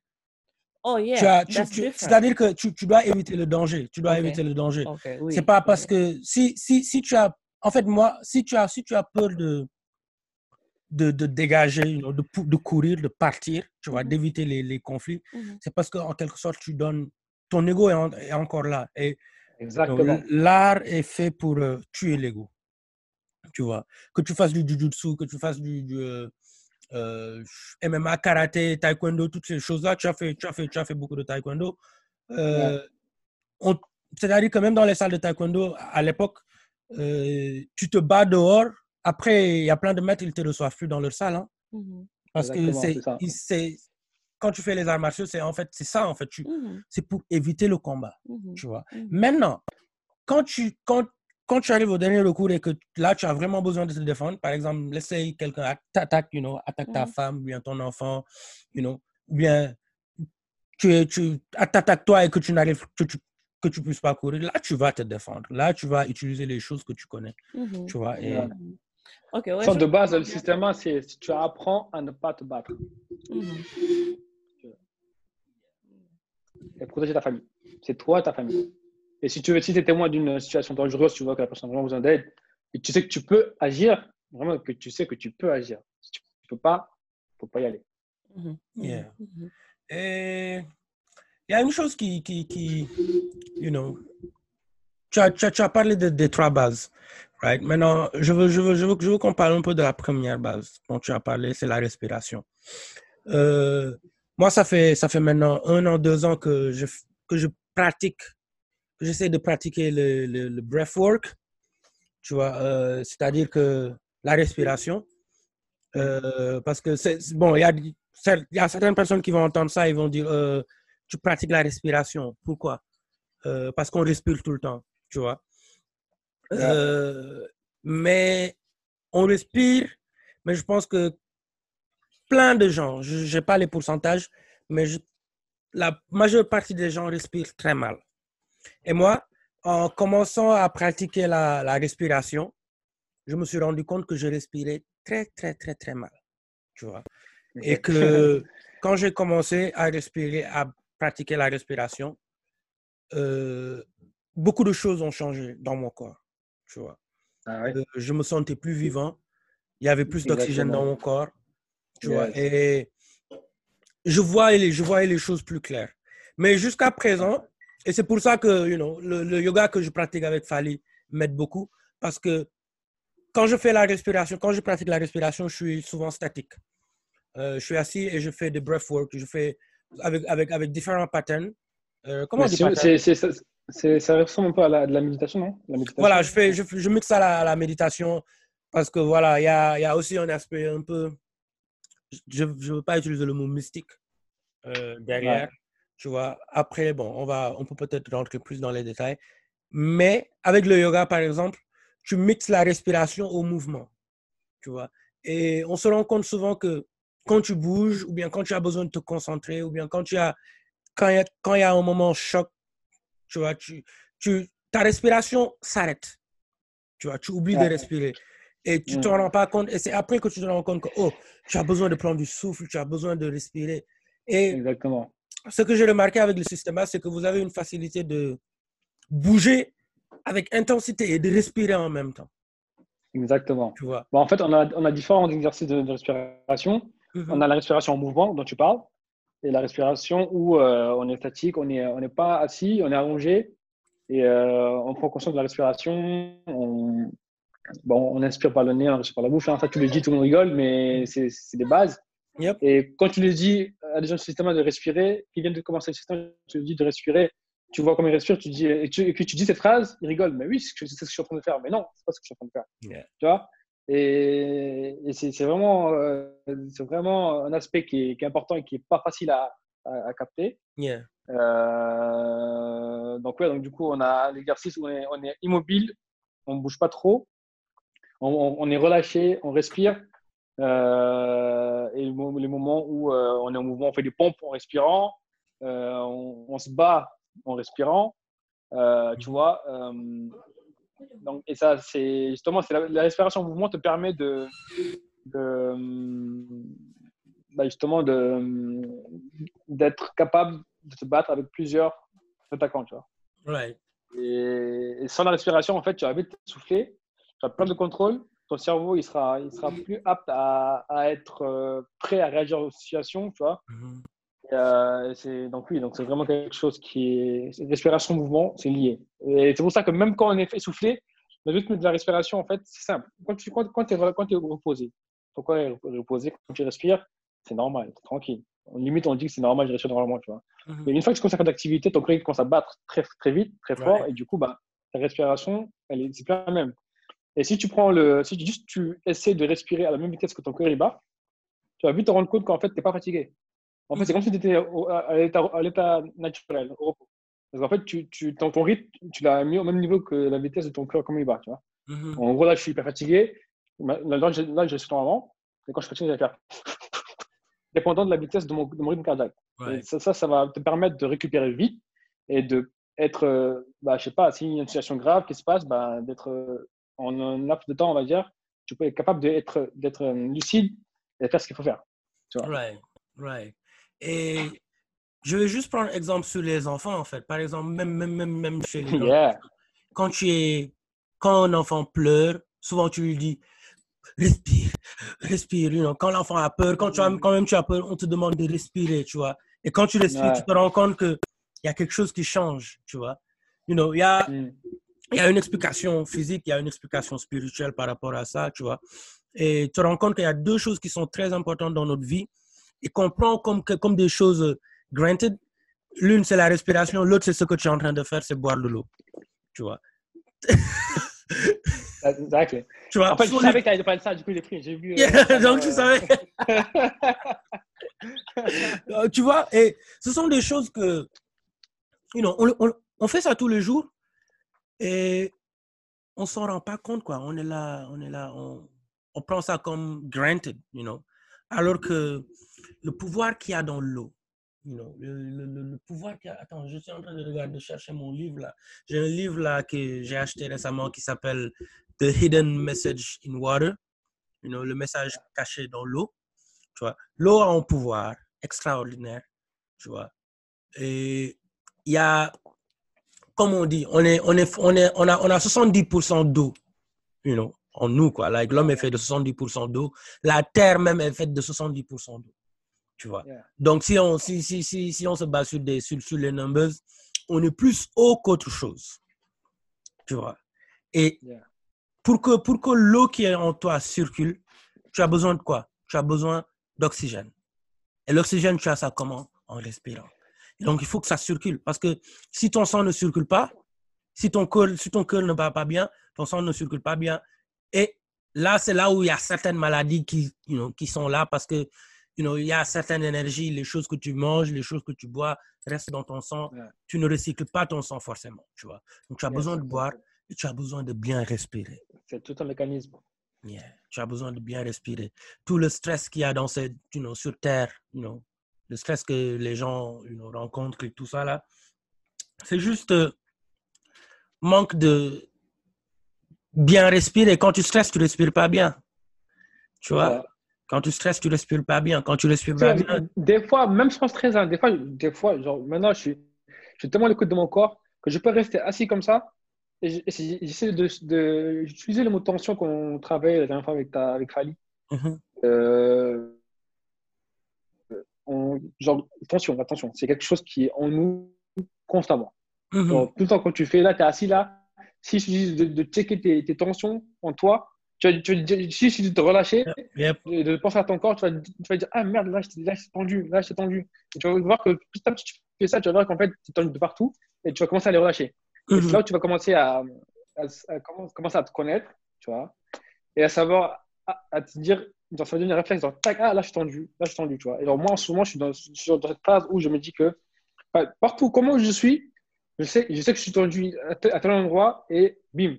B: Oh, yeah,
A: c'est-à-dire que tu, tu dois éviter le danger. Tu dois éviter le danger.
B: Ok, oui.
A: C'est pas parce que si, si, si tu as, en fait, moi, si tu as, si tu as peur de, de, de dégager, you know, de, de courir, de partir, tu vois,
B: Mhm.
A: d'éviter les, les conflits,
B: Mhm.
A: c'est parce qu'en quelque sorte, tu donnes, ton ego est, en- est encore là. Et
C: Exactement.
A: l'art est fait pour euh, tuer l'ego. Tu vois, que tu fasses du jujutsu, que tu fasses du, du, euh, euh, MMA, karaté, taekwondo, toutes ces choses-là, tu as fait, tu as fait, tu as fait beaucoup de taekwondo. Euh, on- C'est-à-dire que même dans les salles de taekwondo, à l'époque, euh, tu te bats dehors. Après, il y a plein de maîtres, ils ne te reçoivent plus dans leur salle. hein,
B: Mhm.
A: parce que
C: Exactement,
A: c'est, quand tu fais les arts martiaux, c'est en fait, c'est ça en fait. Tu,
B: Mhm.
A: c'est pour éviter le combat,
B: Mhm.
A: tu vois. Maintenant, quand tu, quand, quand tu arrives au dernier recours et que là, tu as vraiment besoin de te défendre, par exemple, laisse quelqu'un t'attaque, you know, attaque ta
B: Mhm.
A: femme, ou bien ton enfant, you know, ou bien tu, es- tu t'attaques toi et que tu n'arrives que tu que tu puisses pas courir, là tu vas te défendre. Là tu vas utiliser les choses que tu connais,
B: Mhm.
A: tu vois. Et,
C: ouais. De base, le système, c'est si tu apprends à ne pas te battre
B: Mhm.
C: et protéger ta famille. C'est toi et ta famille. Et si tu veux, si es témoin d'une situation dangereuse, tu vois que la personne a vraiment besoin d'aide, et tu sais que tu peux agir, vraiment que tu sais que tu peux agir. Si tu ne peux pas, il ne faut pas y aller.
B: Mhm.
A: Yeah.
B: Mhm.
A: et il y a une chose qui, qui, qui you know, tu as, tu as, tu as parlé de- des trois bases, right? Maintenant, je veux, je veux, je veux, je veux qu'on parle un peu de la première base dont tu as parlé, c'est la respiration. Euh, moi, ça fait, ça fait maintenant un an, deux ans que je, que je pratique, que j'essaie de pratiquer le, le, le breathwork, tu vois, euh, c'est-à-dire que la respiration, euh, parce que c'est bon, il y y a certaines personnes qui vont entendre ça, ils vont dire, euh, tu pratiques la respiration. Pourquoi? Parce qu'on respire tout le temps, tu vois. Mais on respire, mais je pense que plein de gens, je n'ai pas les pourcentages, mais je- la majeure partie des gens respirent très mal. Et moi, en commençant à pratiquer la, la respiration, je me suis rendu compte que je respirais très, très, très, très mal. Tu vois. Et que (laughs) quand j'ai commencé à respirer, à pratiquer la respiration, euh, beaucoup de choses ont changé dans mon corps. Tu vois.
C: Ah ouais?
A: Euh, je me sentais plus vivant. Il y avait plus d'oxygène dans mon corps. Tu vois. Et je voyais, les, je voyais les choses plus claires. Mais jusqu'à présent, et c'est pour ça que you know, le, le yoga que je pratique avec Fali m'aide beaucoup. Parce que quand je fais la respiration, quand je pratique la respiration, je suis souvent statique. Euh, je suis assis et je fais des breathwork. Je fais avec, avec, avec différents patterns. Euh, comment on
C: Mais
A: dit
C: c'est- Ça ressemble un peu à la, de la méditation, non? La méditation.
A: Voilà, je, fais, je, je mixe ça à la, à la méditation parce que voilà, il y a, y a aussi un aspect un peu. Je ne veux pas utiliser le mot mystique euh, derrière. Tu vois, après, bon, on, va, on peut peut-être rentrer plus dans les détails. Mais avec le yoga, par exemple, tu mixes la respiration au mouvement. Tu vois. Et on se rend compte souvent que quand tu bouges, ou bien quand tu as besoin de te concentrer, ou bien quand tu as. Quand il y a, quand il y a un moment choc, tu vois, tu, tu, ta respiration s'arrête. Tu vois, tu oublies
C: Ouais.
A: de respirer. Et tu ne te
C: Mm.
A: rends pas compte. Et c'est après que tu te rends compte que, oh, tu as besoin de prendre du souffle, tu as besoin de respirer. Et
C: Exactement.
A: Ce que j'ai remarqué avec le système A, c'est que vous avez une facilité de bouger avec intensité et de respirer en même temps.
C: Exactement.
A: Tu vois.
C: Bon, en fait, on a, on a différents exercices de, de respiration.
A: Mhm.
C: On a la respiration en mouvement dont tu parles et la respiration où euh, on est statique, on n'est on n'est pas assis, on est allongé et euh, on prend conscience de la respiration. On, bon, on inspire par le nez, on respire par la bouche. hein. Ça, tu le dis, tout le monde rigole, mais c'est des bases.
A: Yep.
C: Et quand tu le dis à des gens du système de respirer, qui viennent de commencer le système, tu le dis de respirer, tu vois comment ils respirent, tu dis, et, tu, et puis tu dis cette phrase, ils rigolent. Mais oui, c'est ce que je suis en train de faire. Mais non, c'est pas ce que je suis en train de faire.
A: Yeah.
C: Tu vois? Et, et c'est vraiment, euh, c'est vraiment un aspect qui est, qui est important et qui est pas facile à, à, à capter.
A: Yeah.
C: Euh, donc, ouais, donc du coup, on a l'exercice où on est, on est immobile, on ne bouge pas trop, on, on- on est relâché, on respire. Euh, et le les moments où euh, on est en mouvement, on fait des pompes en respirant, euh, on, on se bat en respirant, tu vois. donc, et ça, c'est justement, c'est la, la respiration en mouvement te permet de, de bah, justement de d'être capable de se battre avec plusieurs attaquants, tu vois.
A: Right.
C: Et, et sans la respiration, en fait, tu vas vite souffler, tu as plein de contrôle, ton cerveau, il sera, il sera plus apte à, à être euh, prêt à réagir aux situations, tu vois. Et, euh, c'est, donc oui, donc c'est vraiment quelque chose qui est... Respiration, mouvement, c'est lié. Et c'est pour ça que même quand on est essoufflé, le rythme de la respiration, en fait, c'est simple. Quand tu quand, quand es, quand es reposé, est reposé, quand tu respires, c'est normal, tranquille. Limite, on dit que c'est normal de respirer normalement, tu vois.
A: Mhm.
C: Mais une fois que tu commences à faire d'activité, ton il commence à battre très, très vite, très fort,
A: Ouais.
C: et du coup, bah, ta respiration, elle est, c'est plus la même. Et si tu prends le, si tu, juste tu essaies de respirer à la même vitesse que ton il bat, tu vas vite te rendre compte qu'en fait, tu n'es pas fatigué. En fait, c'est comme si tu étais à l'état, naturel, au repos. Parce qu'en fait, tu, tu, ton, ton rythme, tu l'as mis au même niveau que la vitesse de ton cœur, comme il bat, tu vois.
A: Mhm.
C: En gros, là, je suis hyper fatigué. Là, je, là, je suis normalement. Et quand je continue, je vais faire (laughs) dépendant de la vitesse de mon, de mon rythme cardiaque. Ça, ça va te permettre de récupérer vite et de être, euh, bah, je sais pas, s'il y a une situation grave qui se passe, bah, d'être euh, en un laps de temps, on va dire, tu peux être capable d'être, d'être euh, lucide et de faire ce qu'il faut faire.
A: Right, right. Et je vais juste prendre exemple sur les enfants, en fait. Par exemple, même, même, même, même chez les. (laughs) Quand tu es, quand un enfant pleure, souvent tu lui dis, respire, respire. you know. Quand l'enfant a peur, quand, tu as, quand même tu as peur, on te demande de respirer, tu vois. Et quand tu respires,
C: Ouais.
A: tu te rends compte qu'il y a quelque chose qui change, tu vois. You know, il y a,
C: Mm.
A: Il y a une explication physique, il y a une explication spirituelle par rapport à ça, tu vois. Et tu te rends compte qu'il y a deux choses qui sont très importantes dans notre vie et qu'on prend comme, comme des choses euh, granted. L'une, c'est la respiration, l'autre, c'est ce que tu es en train de faire, c'est boire de l'eau, tu vois. (laughs)
C: Exactly.
A: Tu vois,
C: En fait, je savais que tu allais parler de ça, du coup, j'ai pris. J'ai vu. euh, (laughs)
A: Donc, tu
C: euh,
A: savais. (laughs) Tu vois, et ce sont des choses que, you know, on, on- on fait ça tous les jours et on s'en rend pas compte, quoi. On est là, on est là, on, on prend ça comme granted, you know? Alors que le pouvoir qu'il y a dans l'eau, you know, le, le- le- pouvoir qu'il y a. Attends, je suis en train de regarder, de chercher mon livre là. J'ai un livre là que j'ai acheté récemment qui s'appelle the hidden message in water, you know, le message caché dans l'eau. Tu vois, l'eau a un pouvoir extraordinaire, tu vois? Et il y a, comme on dit, on, est, on, est, on, est, on, a, on a 70% d'eau, you know, en nous, quoi. Like, l'homme est fait de 70% d'eau. La terre même est faite de 70% d'eau. Tu vois.
C: Yeah.
A: Donc, si on, si, si, si, si on se base sur, des, sur, sur les numbers, on est plus haut qu'autre chose. Tu vois. Et
C: Yeah.
A: pour que, pour que l'eau qui est en toi circule, tu as besoin de quoi? Tu as besoin d'oxygène. Et l'oxygène, tu as ça comment? En respirant. Donc, il faut que ça circule. Parce que si ton sang ne circule pas, si ton cœur, si ton cœur ne bat pas bien, ton sang ne circule pas bien. Et là, c'est là où il y a certaines maladies qui, you know, qui sont là parce que you know, il y a certaines énergies, les choses que tu manges, les choses que tu bois restent dans ton sang. Tu ne recycles pas ton sang forcément, tu vois. Donc, tu as besoin de boire et tu as besoin de bien respirer.
C: C'est tout un mécanisme.
A: Yeah. Tu as besoin de bien respirer. Tout le stress qu'il y a dans cette, you know, sur Terre, you know, le stress que les gens rencontrent et tout ça là, c'est juste euh, manque de bien respirer. Quand tu stresses, tu respires pas bien. Tu vois,
C: Ouais.
A: quand tu stresses, tu respires pas bien. Quand tu respires pas bien,
C: Des fois, même sans stress, hein, des fois, des fois genre, maintenant, je suis, je suis tellement à l'écoute de mon corps que je peux rester assis comme ça. Et j'essaie de, de, d'utiliser le mot tension qu'on travaillait la dernière fois avec, ta, avec Fali.
A: Mhm.
C: Euh, on- genre, attention, attention, c'est quelque chose qui est en nous constamment.
A: Mhm.
C: Genre, tout le temps, quand tu fais là, tu es assis là, si je te dis de, de checker tes, tes tensions en toi, tu vas, tu vas te dire- si je dis de te relâcher,
A: Yep.
C: de, de penser à ton corps, tu vas, tu vas dire Ah merde, là, j'étais là, tendu, là, j'étais tendu. Et tu vas voir que petit à petit, tu fais ça, tu vas voir qu'en fait, tu es tendu de partout et tu vas commencer à les relâcher.
A: Mhm.
C: c'est là où tu vas commencer à, à, à commen- commencer à te connaître, tu vois, et à savoir, à te dire, genre, ça va devenir un réflexe, genre, tac, ah là, je suis tendu, là, je suis tendu, tu vois. Et alors, moi, en ce moment, je suis dans, je suis dans cette phase où je me dis que enfin, partout, comment je suis, je sais, je sais que je suis tendu à tel, à tel endroit et bim,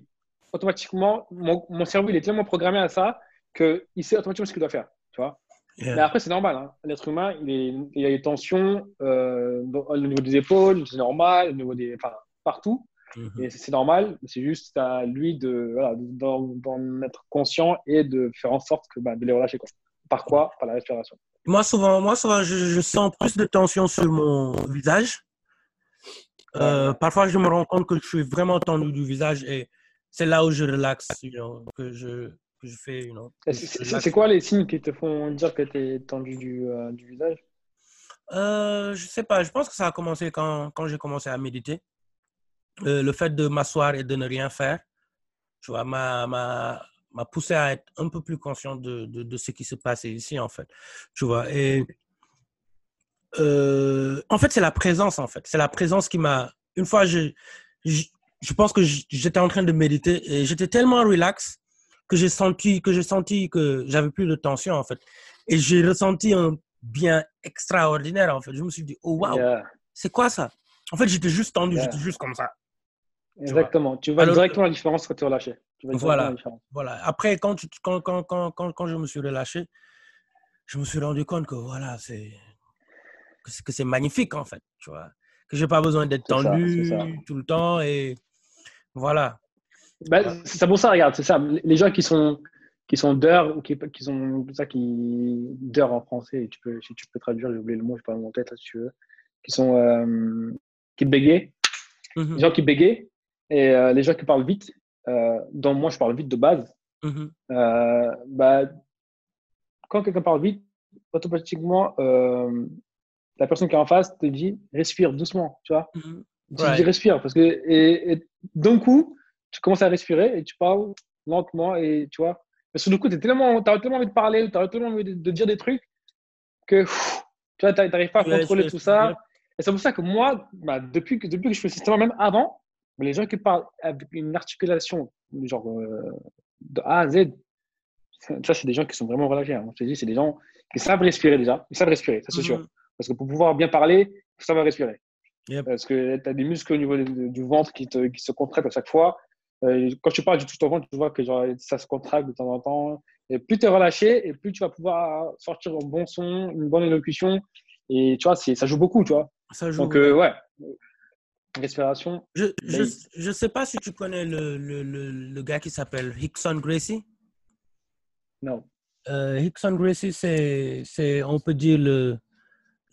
C: automatiquement, mon, mon cerveau, il est tellement programmé à ça qu'il sait automatiquement ce qu'il doit faire, tu vois.
A: Yeah.
C: Mais après, c'est normal. hein. L'être humain, il, est, il a des tensions euh, au niveau des épaules, c'est normal, au niveau des, enfin, partout.
A: Mhm.
C: Et c'est normal. C'est juste à lui de, voilà, d'en, être conscient et de faire en sorte que, bah, de les relâcher. Quoi. Par quoi? Par la respiration.
A: Moi, souvent, moi, souvent je, je sens plus de tension sur mon visage. Euh, parfois, je me rends compte que je suis vraiment tendu du visage et c'est là où je relaxe, you know, que, je, que je fais. You know,
C: C'est, quoi les signes qui te font dire que tu es tendu du, euh, du visage?
A: Euh, je sais pas, je pense que ça a commencé quand, quand j'ai commencé à méditer. Euh, le fait de m'asseoir et de ne rien faire, tu vois, m'a, poussé à être un peu plus conscient de, de, de ce qui se passait ici, en fait. Tu vois, et euh, en fait, c'est la présence, en fait. C'est la présence qui m'a. Une fois, je, je, je pense que j'étais en train de méditer et j'étais tellement relax que j'ai senti que j'ai senti que j'avais plus de tension, en fait. Et j'ai ressenti un bien extraordinaire, en fait. Je me suis dit, oh, waouh,
C: Yeah.
A: c'est quoi ça? En fait, j'étais juste tendu,
C: Yeah.
A: j'étais juste comme ça.
C: Exactement. Tu vois
A: Alors-
C: directement la différence quand tu es relâché. Tu vois
A: Voilà. Voilà. Après, quand, tu- quand, quand, quand, quand, quand je me suis relâché, je me suis rendu compte que voilà, c'est que c'est, que c'est magnifique en fait, tu vois. Que j'ai pas besoin d'être
C: ça,
A: tendu
C: ça.
A: tout le temps et voilà.
C: Bah, c'est pour ça, regarde, c'est ça. Les gens qui sont qui sont d'heures ou qui, qui sont ça qui d'heures en français, tu peux si tu peux traduire, j'ai oublié le mot, je pas mon tête là, si tu veux, qui sont euh, qui bégayent,
A: Mhm,
C: les gens qui bégayent et euh, les gens qui parlent vite, euh, dont moi je parle vite de base.
A: mhm,
C: euh, bah, quand quelqu'un parle vite, automatiquement euh, la personne qui est en face te dit respire doucement, tu vois.
A: mhm.
C: Tu
A: Right.
C: dis respire parce que et, et d'un coup, tu commences à respirer et tu parles lentement et tu vois. Mais sur le coup, tu tellement, as tellement envie de parler, tu as tellement envie de, de dire des trucs que pff, tu n'arrives pas à
A: Ouais,
C: contrôler tout ça. Et c'est pour ça que moi, bah, depuis, que, depuis que je fais le système, même avant, les gens qui parlent avec une articulation genre euh, de A à Z, ça, c'est des gens qui sont vraiment relâchés. hein. Je te dis, c'est des gens qui savent respirer déjà. Ils savent respirer, ça c'est sûr.
A: Mhm.
C: Parce que pour pouvoir bien parler, il faut savoir respirer.
A: Yep.
C: Parce que tu as des muscles au niveau de- du ventre qui, te, qui se contractent à chaque fois. Euh, quand tu parles du tout ton ventre, tu vois que genre, ça se contracte de temps en temps. Et plus tu es relâché, et plus tu vas pouvoir sortir un bon son, une bonne élocution. Et tu vois, ça joue beaucoup, tu vois.
A: Ça joue.
C: Donc, euh, ouais. Respiration.
A: Je je, je sais pas si tu connais le, le, le, le gars qui s'appelle Hickson Gracie.
C: Non.
A: Euh, Hickson Gracie, c'est, c'est, on peut dire, le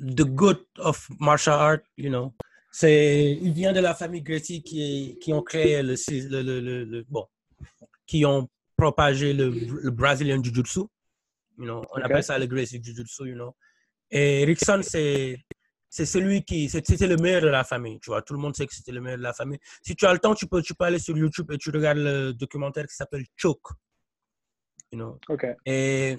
A: the goat of martial art, you know. C'est, il vient de la famille Gracie qui, qui ont créé le, le, le, le, bon, qui ont propagé le, le Brazilian Jiu-Jitsu. You know, on appelle ça le Gracie Jiu-Jitsu, you know. Et Rickson, c'est, c'est celui qui, c'était le meilleur de la famille, tu vois. Tout le monde sait que c'était le meilleur de la famille. Si tu as le temps, tu peux, tu peux aller sur YouTube et tu regardes le documentaire qui s'appelle Choke. You know.
C: Ok.
A: Et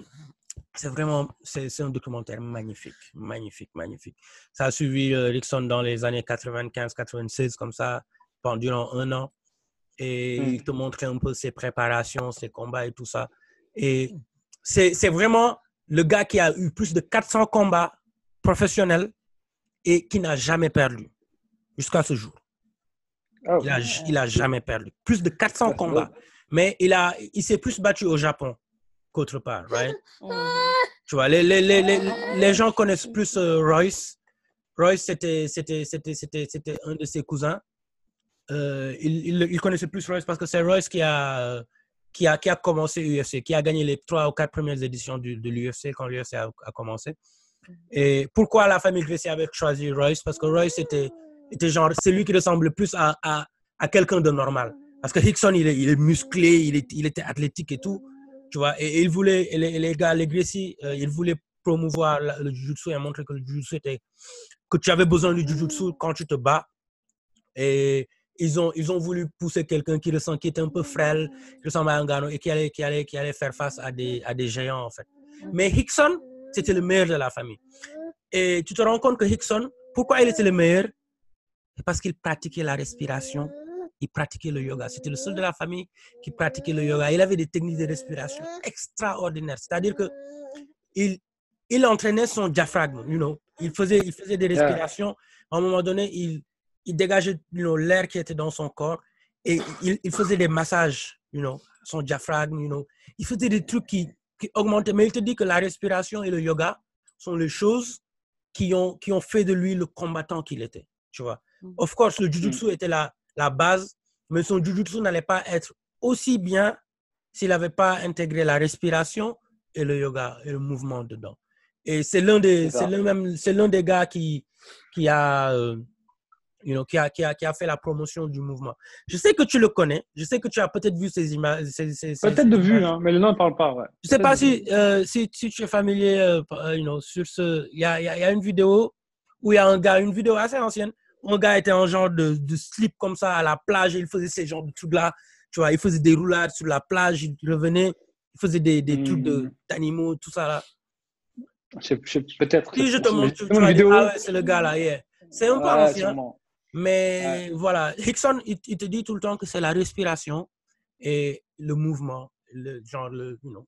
A: c'est vraiment, c'est un documentaire magnifique, magnifique, magnifique. Ça a suivi euh, Rickson dans les années 95-96, comme ça, pendant durant un an. Et
C: Mm.
A: il te montrait un peu ses préparations, ses combats et tout ça. Et c'est c'est vraiment le gars qui a eu plus de 400 combats professionnels et qui n'a jamais perdu jusqu'à ce jour.
C: Oh.
A: Il a, il a jamais perdu. Plus de 400 combats. Mais il, a, il s'est plus battu au Japon qu'autre part, right? Tu vois, les, les, les, les, les gens connaissent plus euh, Royce. Royce, c'était, c'était, c'était, c'était, c'était un de ses cousins. Euh, il, il, il connaissait plus Royce parce que c'est Royce qui a, qui, a, qui a commencé l'UFC, qui a gagné les trois ou quatre premières éditions du, de l'UFC quand l'UFC a, a commencé. Et pourquoi la famille Gracie avait choisi Royce? Parce que Royce était, était genre, c'est lui qui ressemble plus à, à, à quelqu'un de normal. Parce que Hickson, il est, musclé, il, était athlétique et tout. Tu vois, et, et il voulait, les, les gars, les Gracie, euh, ils voulaient promouvoir la- le Jiu-Jitsu et montrer que le Jiu-Jitsu était, que tu avais besoin du Jiu-Jitsu quand tu te bats. Et ils ont, ils ont voulu pousser quelqu'un qui ressent, qui était un peu frêle, qui ressemble à un gars et qui allait, qui allait, qui allait faire face à des, à des géants, en fait. Mais Hickson, c'était le meilleur de la famille. Et tu te rends compte que Hickson, pourquoi il était le meilleur? Parce qu'il pratiquait la respiration, il pratiquait le yoga. C'était le seul de la famille qui pratiquait le yoga. Il avait des techniques de respiration extraordinaires. C'est-à-dire que il, il entraînait son diaphragme, you know. Il faisait, il faisait des respirations. À un moment donné, il, il dégageait you know, l'air qui était dans son corps et il, il faisait des massages, you know, son diaphragme, you know. Il faisait des trucs qui, qui. Mais il te dit que la respiration et le yoga sont les choses qui ont, qui ont fait de lui le combattant qu'il était, tu vois.
B: Mhm.
A: Of course, le jujutsu était la, la base, mais son jujutsu n'allait pas être aussi bien s'il n'avait pas intégré la respiration et le yoga et le mouvement dedans. Et c'est l'un des,
C: C'est ça.
A: c'est l'un même, c'est l'un des gars qui, qui a, euh, you know, qui a, qui a, qui a fait la promotion du mouvement. Je sais que tu le connais. Je sais que tu as peut-être vu ces images.
C: Peut-être de vue, hein, mais le nom ne parle pas. Ouais.
A: Je sais
C: Peut-être
A: pas
C: de
A: si, euh, si, si tu es familier euh, euh, you know, sur ce. Il y a, il y a- il y a une vidéo où il y a un gars, une vidéo assez ancienne, où un gars était en genre de, de slip comme ça à la plage et il faisait ces genres de trucs-là. Tu vois, il faisait des roulades sur la plage, il revenait, il faisait des, des trucs de-
C: Mhm.
A: d'animaux, tout ça là.
C: Sais- sais- Peut-être.
A: Si je te montre, tu, tu dire,
C: vidéo.
A: ah ouais, c'est le gars là, yeah. C'est un peu ancien.
C: sûrement.
A: Mais voilà, Hickson, il, il te dit tout le temps que c'est la respiration et le mouvement, le genre le, you know,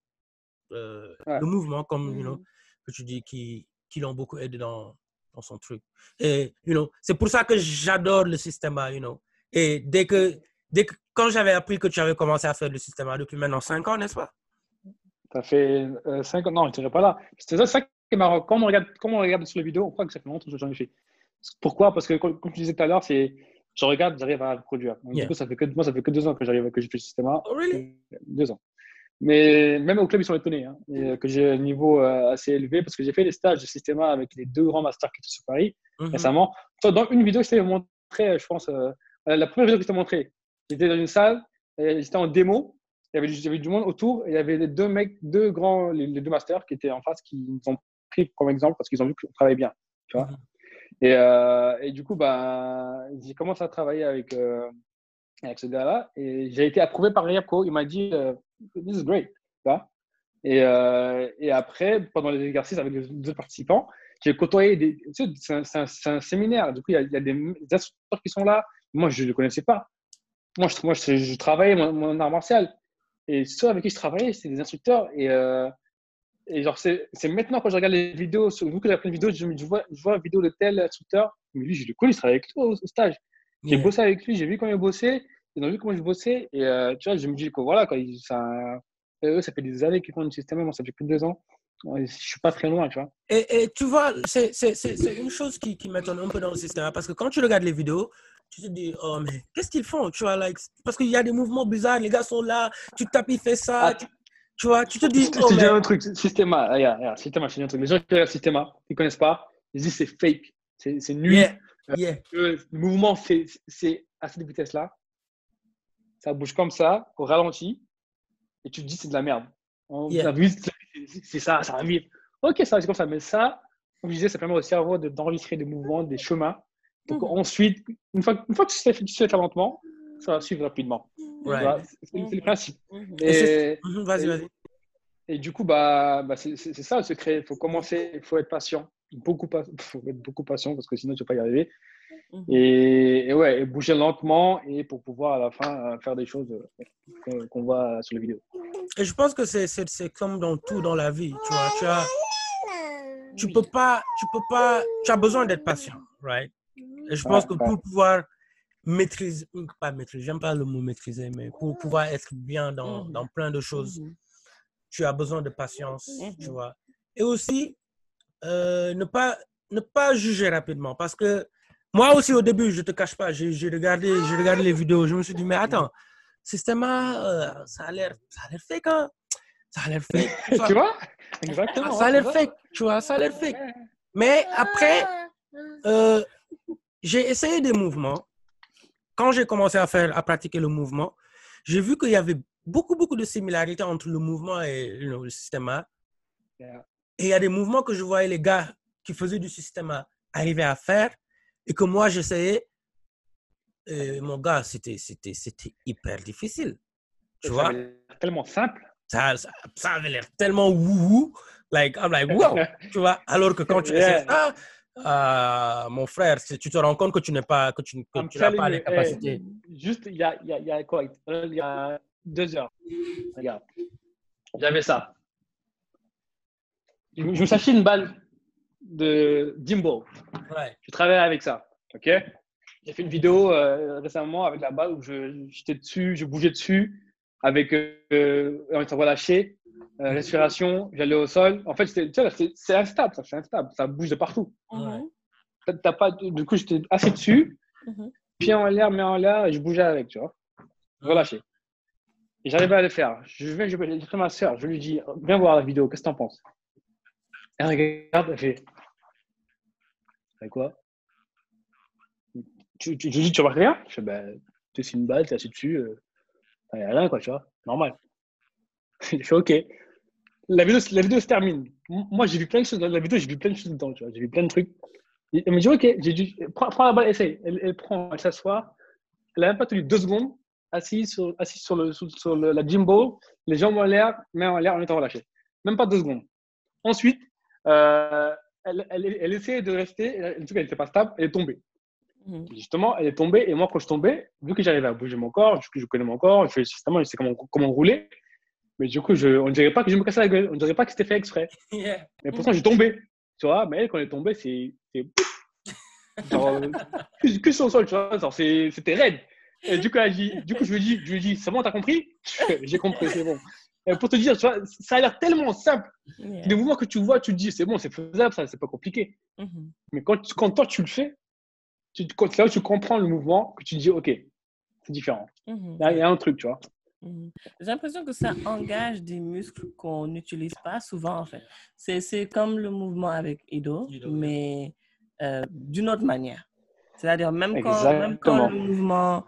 A: euh,
C: Ouais.
A: le mouvement comme you know,
B: Mhm.
A: que tu dis qui, qui l'ont beaucoup aidé dans, dans son truc. Et you know, c'est pour ça que j'adore le système A, you know. Et dès que dès que quand j'avais appris que tu avais commencé à faire le système A depuis maintenant 5 ans, n'est-ce pas?
C: Ça fait 5 ans. Non, je dirais pas là. C'est ça, ça qui est marrant. Quand on regarde, quand on regarde sur la vidéo, on croit que ça fait longtemps que j'en ai fait. Pourquoi? Parce que, comme tu disais tout à l'heure, c'est je regarde, j'arrive à produire. Donc,
A: Yeah.
C: Du coup, ça fait que, moi, ça fait que deux ans que j'arrive, que j'ai fait le système A.
A: Oh, really?
C: Deux ans. Mais même au club, ils sont étonnés hein, et, euh, que j'ai un niveau euh, assez élevé parce que j'ai fait des stages de système A avec les deux grands masters qui étaient sur Paris
A: Mhm.
C: récemment. Dans une vidéo, je t'ai montré, je pense, euh, la première vidéo que je t'ai montrée, j'étais dans une salle, j'étais en démo, il y, avait, du- il y avait du monde autour, et il y avait les deux mecs, deux grands, les, les deux masters qui étaient en face, qui nous ont pris comme exemple parce qu'ils ont vu qu'on travaillait bien. Tu vois
A: Mhm.
C: Et, euh, et du coup, bah, j'ai commencé à travailler avec, euh, avec ce gars-là, et j'ai été approuvé par Yapko. Il m'a dit, euh, This is great. Et, et après, pendant les exercices avec les autres participants, j'ai côtoyé des. tu sais, C'est un, un- un séminaire. Du coup, il y a, des, instructeurs qui sont là. Moi, je ne les connaissais pas. Moi, je, moi, je, travaillais mon, mon art martial. Et ceux avec qui je travaillais, c'était des instructeurs. Et genre, c'est maintenant quand je regarde les vidéos, vu que j'ai plein de vidéos, je, vois, je vois la vidéo de tel instructeur. Mais lui, je le connais, je travaille avec lui au, au stage. J'ai
A: Yeah.
C: bossé avec lui, j'ai vu comment il bossait, ils ont vu comment je bossais. Et euh, tu vois, je me dis que voilà, quoi, ça, eux, ça fait des années qu'ils font le système, moi, ça fait plus de deux ans. Je suis pas très loin, tu vois.
A: Et, et tu vois, c'est une chose qui, qui m'étonne un peu dans le système. hein, Parce que quand tu regardes les vidéos, tu te dis, oh, mais qu'est-ce qu'ils font? Tu vois, like, parce qu'il y a des mouvements bizarres, les gars sont là, tu tapes, il fait ça.
C: Ah.
A: tu, tu vois, tu te dis,
C: Je te dis un truc, Systema, regarde, regarde, Systema, je te dis un truc. Les gens qui regardent Systema, ils ne connaissent pas, ils disent c'est fake, c'est nul.
A: yeah, yeah.
C: Le mouvement, c'est à cette vitesse-là. Ça bouge comme ça, au ralenti, et tu te dis c'est de la merde.
A: Yeah.
C: c'est- ça, ça vite. Ok, ça c'est comme ça, mais ça, comme je disais, ça permet au cerveau de- d'enregistrer des mouvements, des chemins. Donc
B: Mhm.
C: ensuite, une fois, une fois que tu sais, tu sais faire lentement, ça va suivre rapidement.
A: Right.
C: vois, C'est le principe.
B: Mhm.
A: Et Mhm, Vas-y, vas-y.
C: et du coup, bah, bah c'est ça le secret. Il faut commencer, il faut être patient. Beaucoup, (laughs) faut être beaucoup patient parce que sinon tu ne vas pas y arriver.
B: Mhm.
C: Et, et ouais, et bouger lentement et pour pouvoir à la fin faire des choses euh, qu'on voit sur les vidéos.
A: Et je pense que c'est- comme dans tout dans la vie, tu vois. Tu as, tu peux pas, tu peux pas, tu as besoin d'être patient, right? Et je pense
C: Ouais,
A: que
C: ouais.
A: pour pouvoir maîtriser, pas maîtriser, j'aime pas le mot maîtriser, mais pour pouvoir être bien dans,
B: Mhm.
A: dans plein de choses,
B: Mhm.
A: tu as besoin de patience, tu
B: Mhm.
A: vois. Et aussi, euh, ne, pas, ne pas juger rapidement. Parce que moi aussi, au début, je te cache pas, j'ai regardé, j'ai regardé les vidéos, je me suis dit, mais attends, Systema, euh, ça a l'air ça a l'air fake, hein? Ça a l'air fake. tu vois. (laughs)
C: tu vois? Exactement.
A: ça a l'air
C: tu
A: fake, tu vois, ça a l'air fake. Mais après, euh, j'ai essayé des mouvements. Quand j'ai commencé à faire, à pratiquer le mouvement, j'ai vu qu'il y avait beaucoup, beaucoup de similarités entre le mouvement et you know, le système.
C: Yeah.
A: Et il y a des mouvements que je voyais les gars qui faisaient du système arriver à faire et que moi j'essayais. Et mon gars, c'était, c'était, c'était hyper difficile. Tu
C: Ça
A: vois,
C: avait tellement simple.
A: ça, ça, ça avait l'air tellement wouhou. Like, I'm like, wow, (laughs) tu vois? Alors que quand tu
C: Yeah.
A: essaies ça, euh, mon frère, tu te rends compte que tu n'es pas, que tu, que n'as pas les capacités.
C: juste, il y a, y, a, y a quoi? Il y a deux heures. Regarde. J'avais ça. Je, je me suis acheté une balle de Dimbo.
A: Ouais.
C: Je travaille avec ça. OK? J'ai fait une vidéo euh, récemment avec la balle où je- j'étais dessus, je bougeais dessus avec euh, on s'est relâché, euh, respiration, j'allais au sol. En fait, c'est instable, ça, c'est instable, ça bouge de partout.
B: Mhm.
C: T'as- t'as pas, du coup, j'étais assis dessus,
B: Mhm.
C: pied en l'air, main en l'air, et je bougeais avec, tu vois. Relâché. Et j'arrivais à le faire. Je vais, je vais, ma soeur, je lui dis, viens voir la vidéo, qu'est-ce que t'en penses? Elle regarde, elle fait, fait quoi? Tu, tu, Je lui dis, tu vois rien? Je fais, ben, tu sais, c'est une balle, t'es assis dessus, euh, il n'y a rien, quoi, tu vois, normal. (laughs) Je fais, ok. La vidéo, la vidéo se termine. Moi, j'ai vu plein de choses dans la vidéo, j'ai vu plein de choses dedans, tu vois, j'ai vu plein de trucs. Et Elle me dit, ok, j'ai dit, prends, prends la balle, essaye. Elle, elle prend, elle s'assoit. Elle n'a même pas tenu deux secondes, assise sur, assise sur, le, sur, sur le- la gym ball, les jambes en l'air, main en l'air en étant relâchée. Même pas deux secondes. Ensuite, euh, elle, elle, elle essayait de rester, en tout cas, elle n'était pas stable, elle est tombée.
B: Mhm.
C: Justement, elle est tombée, et moi, quand je tombais, vu que j'arrivais à bouger mon corps, que je connais mon corps, je fais systématiquement, je sais comment, comment rouler, mais du coup, je, on ne dirait pas que je me cassais la gueule, on ne dirait pas que c'était fait exprès. (laughs)
A: Yeah.
C: Mais pourtant, j'ai tombé. Tu vois, mais elle, quand elle est tombée, c'est. Genre, euh, (laughs) que, sur le sol, tu vois, c'était raide. Et du coup, elle dit, du coup, je lui dis, je lui dis, c'est bon, t'as compris? (laughs) J'ai compris, c'est bon. Et pour te dire, tu vois, ça a l'air tellement simple.
B: Yeah.
C: Des mouvements que tu vois, tu te dis, c'est bon, c'est faisable, ça, c'est pas compliqué.
B: Mhm.
C: Mais quand, quand toi, tu le fais, tu, quand, c'est là où tu comprends le mouvement, que tu te dis, OK, c'est différent.
B: Mhm.
C: Y, a- il y a un truc, tu vois.
B: Mhm. J'ai l'impression que ça engage des muscles qu'on n'utilise pas souvent, en fait. C'est comme le mouvement avec Ido,
A: Ido,
B: mais euh, d'une autre manière. C'est-à-dire, même quand, même quand le mouvement,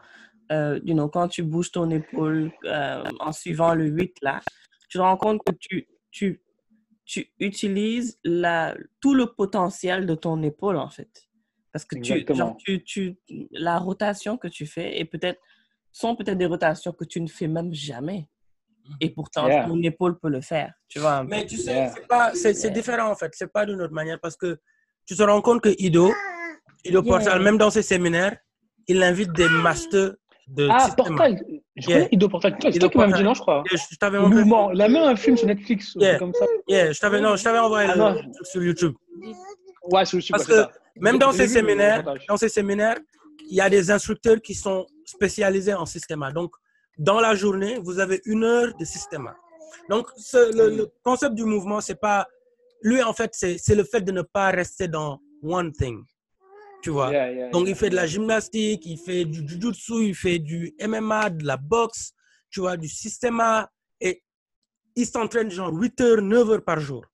B: euh, you know, quand tu bouges ton épaule euh, en suivant le 8, là, tu te rends compte que tu, tu, tu utilises la, tout le potentiel de ton épaule, en fait. Parce que tu, genre, tu, tu, la rotation que tu fais est peut-être sont peut-être des rotations que tu ne fais même jamais. Et pourtant,
C: Yeah.
B: ton épaule peut le faire. Tu vois?
A: Mais tu sais,
C: Yeah.
A: c'est
B: Yeah.
A: différent en fait. C'est pas d'une autre manière parce que tu te rends compte que Ido, Ido
B: Yeah.
A: Portal, même dans ses séminaires, il invite des masters de
C: Ah,
A: système.
C: Portal Je
A: Yeah.
C: connais Ido Portal. C'est toi qui m'as dit, non, je crois.
A: Je t'avais
C: Le
A: montré.
C: mouvement. Il a même un film sur Netflix,
A: Yeah.
C: comme ça.
A: Yeah, je t'avais, non, je t'avais envoyé
C: Ah,
A: le sur YouTube.
C: Ouais, sur YouTube,
A: Parce que
C: ça.
A: Même dans
C: le
A: séminaires, dans ces séminaires, il y a des instructeurs qui sont spécialisés en système. Donc, dans la journée, vous avez une heure de système. Donc, ce- le, le concept du mouvement, c'est pas lui en fait, c'est le fait de ne pas rester dans one thing. Tu vois?
C: Yeah, yeah,
A: Donc,
C: yeah.
A: il fait de la gymnastique, il fait du jujutsu, il fait du MMA, de la boxe, tu vois, du systéma. Et il s'entraîne genre 8 heures, 9 heures par jour.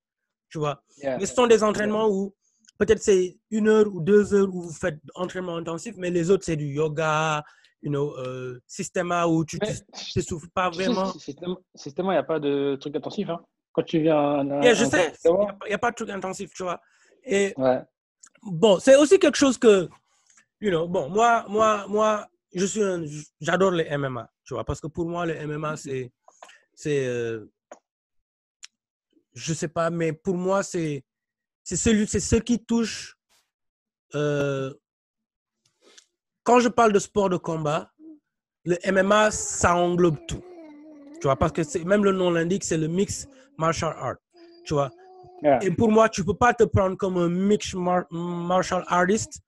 A: Tu vois? Mais ce sont des entraînements où peut-être c'est une heure ou deux heures où vous faites entraînement intensif, mais les autres, c'est du yoga, you know, euh, systéma où tu ne souffles pas vraiment.
C: Systéma, il n'y a pas de truc intensif. Hein. Quand tu viens à un-
A: Yeah, je
C: un-
A: sais, il n'y a, pas de truc intensif, tu vois. Et
C: Ouais.
A: bon, c'est aussi quelque chose que, you know, bon, moi, moi, moi, je suis un, j'adore les MMA, tu vois, parce que pour moi, le MMA, c'est, c'est, euh, je sais pas, mais pour moi, c'est, c'est celui, c'est ce qui touche, euh, quand je parle de sport de combat, le MMA, ça englobe tout, tu vois, parce que c'est, même le nom l'indique, c'est le mix martial art, tu vois.
C: Yeah.
A: Et pour moi, tu peux pas te prendre comme un mix mar- martial artist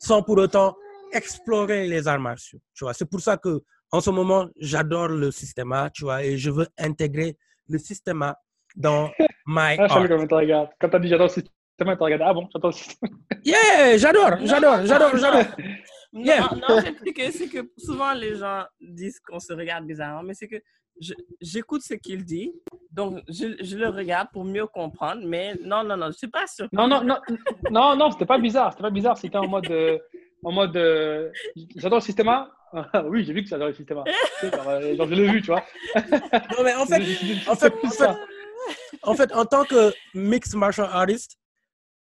A: sans pour autant explorer les arts martiaux. Tu vois, c'est pour ça que en ce moment, j'adore le système, tu vois, et je veux intégrer le système dans (laughs) my
C: Ah,
A: art.
C: comment tu. Quand tu as dit j'adore le système, tu regardes. Ah bon, j'adore le système.
A: Yeah, j'adore, j'adore, j'adore, j'adore. (laughs)
B: Non,
A: Yeah.
B: non, fait, (laughs) c'est que, c'est que souvent les gens disent qu'on se regarde bizarrement, mais c'est que je- j'écoute ce qu'il dit, donc je, je le regarde pour mieux comprendre, mais non, non, non, je suis pas sûre.
C: Non, non, non, non, non, c'était pas bizarre. C'était pas bizarre. C'était en mode. euh, en mode. euh, j'adore le système. (laughs) oui, j'ai vu que j'adore le système. Genre, euh, genre, je l'ai vu, tu vois.
A: Non, mais en (laughs) fait, en fait, en fait, en fait, en tant que mixed martial artist,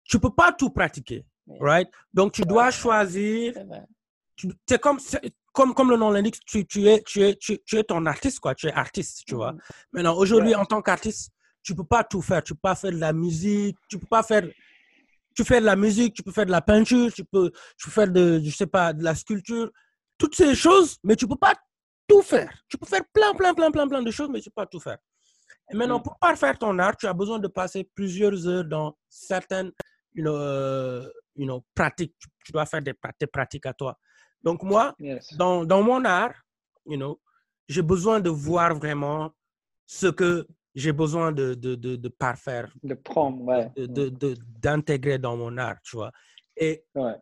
A: tu peux pas tout pratiquer, right? Donc, tu dois choisir
B: C'est
A: comme, comme, comme le nom l'indique, tu, tu, es, tu, es, tu, tu es ton artiste, quoi. Tu es artiste, tu vois. Maintenant, aujourd'hui, en tant qu'artiste, tu peux pas tout faire. Tu peux pas faire de la musique, tu peux pas faire. Tu fais de la musique, tu peux faire de la peinture, tu peux, tu peux faire de, je sais pas, de la sculpture, toutes ces choses, mais tu peux pas tout faire. Tu peux faire plein, plein, plein, plein, plein de choses, mais tu peux pas tout faire. Et maintenant,
C: Mm.
A: pour parfaire ton art, tu as besoin de passer plusieurs heures dans certaines, you know, euh, you know, pratiques. Tu, dois faire des, pratiques à toi. Donc, moi,
C: Yes.
A: dans, dans mon art, you know, j'ai besoin de voir vraiment ce que j'ai besoin de, de, de, de parfaire,
C: De prendre, ouais.
A: d'intégrer dans mon art, tu vois. Et,
C: Ouais.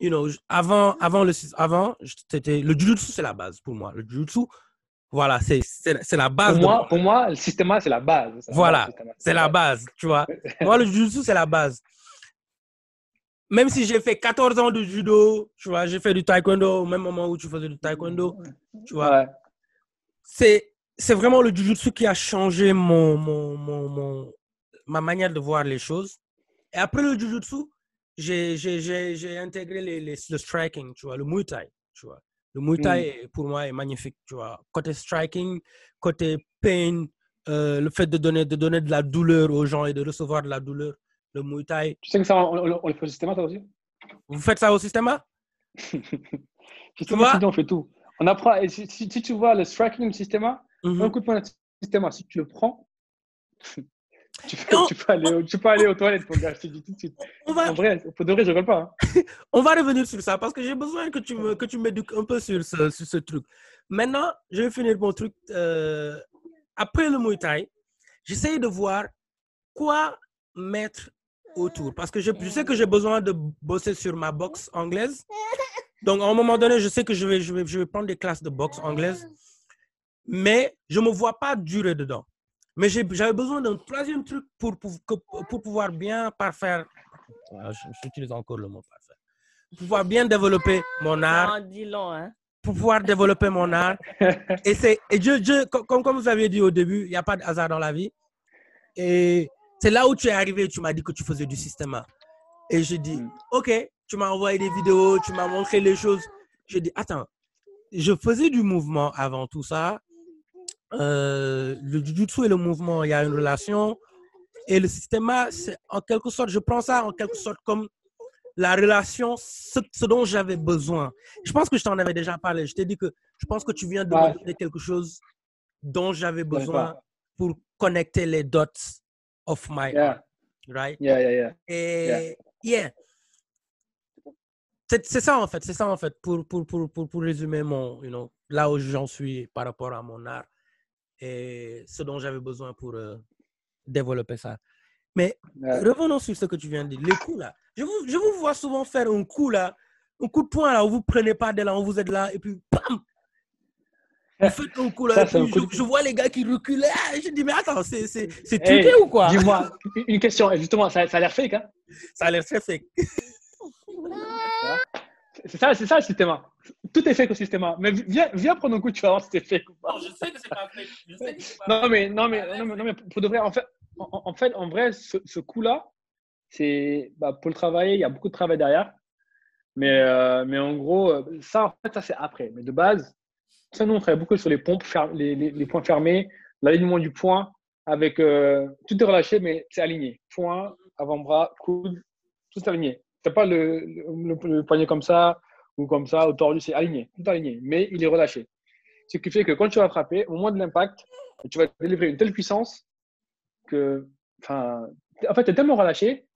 A: you know, j- avant, avant, le, avant le jujutsu, c'est la base pour moi. Le jujutsu, voilà, c'est, la base.
C: Pour moi,
A: mon-
C: pour moi, le système, c'est la base.
A: Voilà, c'est la base, tu vois. (laughs) Moi, le jujutsu, c'est la base. Même si j'ai fait 14 ans de judo, tu vois, j'ai fait du taekwondo au même moment où tu faisais du taekwondo, tu vois.
C: Ouais.
A: c'est c'est vraiment le jujutsu qui a changé mon, mon, mon, mon- ma manière de voir les choses. Et après le jujutsu, j'ai intégré les, les- le striking, tu vois, le muay thai, tu vois. Le muay thai, est- pour moi, est magnifique, tu vois. Côté striking, côté pain, euh, le fait de donner, de donner de la douleur aux gens et de recevoir de la douleur, le muay thai.
C: Tu sais que ça, on, on- on le fait au système, toi aussi
A: Vous faites ça au système
C: Système, (laughs)
A: vois
C: on fait tout. On apprend, et si, si- si tu vois le striking du système,
A: Mhm.
C: un coup de poing de système, si tu le prends, (laughs) tu, peux,
A: Non.
C: tu, peux aller, au- tu peux aller aux toilettes, mon gars, je te dis tout de suite.
A: On va,
C: En vrai, pour de vrai, je rigole pas. hein. (laughs)
A: on va revenir sur ça parce que j'ai besoin que tu me que tu m'éduques un peu sur ce, sur ce truc. Maintenant, je vais finir mon truc. euh, après le Muay Thai, j'essaye de voir quoi mettre autour parce que je, je sais que j'ai besoin de bosser sur ma boxe anglaise. (laughs) Donc, à un moment donné, je sais que je vais, je vais, je vais prendre des classes de boxe anglaise, mais je me vois pas durer dedans. Mais j'avais besoin d'un troisième truc pour, pour, que- pour pouvoir bien parfaire. Ah, J'utilise encore le mot parfaire. Pour pouvoir bien développer mon art,
B: Ça en dit long, hein?
A: pour pouvoir développer mon art. Et, c'est, et Dieu, Dieu, co- comme, comme vous aviez dit au début, il n'y a pas de hasard dans la vie. Et c'est là où tu es arrivé, tu m'as dit que tu faisais du système. Et j'ai dit,
C: Mm.
A: OK, tu m'as envoyé des vidéos, tu m'as montré les choses. J'ai dit, attends, je faisais du mouvement avant tout ça. Euh, le jujutsu et le mouvement, il y a une relation. Et le système, c'est en quelque sorte, je prends ça en quelque sorte comme la relation, ce, ce dont j'avais besoin. Je pense que je t'en avais déjà parlé. Je t'ai dit que je pense que tu viens de
C: Ouais.
A: me donner quelque chose dont j'avais besoin pour connecter les dots of my
C: Yeah,
A: art, right?
C: yeah, yeah, yeah.
A: Et yeah. C'est c'est ça en fait, c'est ça en fait, pour, pour, pour, pour, pour résumer mon, you know, là où j'en suis par rapport à mon art et ce dont j'avais besoin pour euh, développer ça. Mais revenons sur ce que tu viens de dire, les coups là. Je vous, je vous vois souvent faire un coup là, un coup de poing là, où vous prenez pas de là, on vous êtes là, et puis bam Vous faites un coup là,
C: Ça,
A: et
C: c'est un
A: puis
C: coup
A: je,
C: de-
A: je vois les gars qui reculent. Je dis, mais attends, c'est c'est- c'est
C: Hey,
A: truqué ou quoi?
C: Dis-moi, une question, justement, ça, ça a l'air fake, hein?
A: Ça a l'air très fake.
C: C'est ça, c'est ça le système. Tout est fake au système. Mais viens, viens prendre un coup, tu vas voir si c'est fake ou pas.
A: je sais que c'est pas fake. Je sais que c'est pas
C: Non, mais, non, mais, non, mais, non, mais pour de vrai, en fait, en, en fait, en vrai ce, ce coup-là, c'est bah, pour le travailler, il y a beaucoup de travail derrière. Mais, euh, mais en gros, euh, ça, en fait, ça, c'est après. Mais de base, ça, nous, on travaille beaucoup sur les pompes, les, les, les points fermés, l'alignement du point, avec euh, tout est relâché, mais c'est aligné. Point, avant-bras, coude, tout est aligné. C'est pas le, le, poignet comme ça ou comme ça, au tordu, c'est aligné, tout aligné, mais il est relâché. Ce qui fait que quand tu vas frapper, au moment de l'impact, tu vas délivrer une telle puissance que, enfin, en fait, tu es tellement relâché.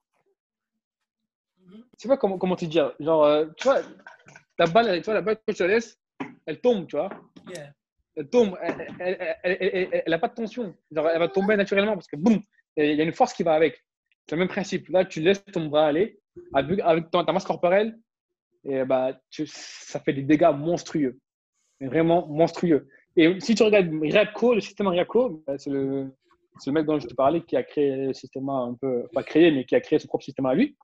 C: Je sais pas comment, comment te dire. Genre, euh, tu vois, la balle, tu vois, la balle, quand tu la laisses, elle tombe, tu vois.
A: Yeah.
C: Elle tombe, elle n'a pas de tension. Elle va tomber naturellement parce que boum, il y a une force qui va avec. C'est le même principe. Là, tu laisses ton bras aller avec, avec ton- ta masse corporelle et bah, tu- ça fait des dégâts monstrueux. Vraiment monstrueux. Et si tu regardes Riaco, le système Riaco, bah, c'est le, mec dont je te parlais qui a créé le système un peu, pas créé, mais qui a créé son propre système à lui.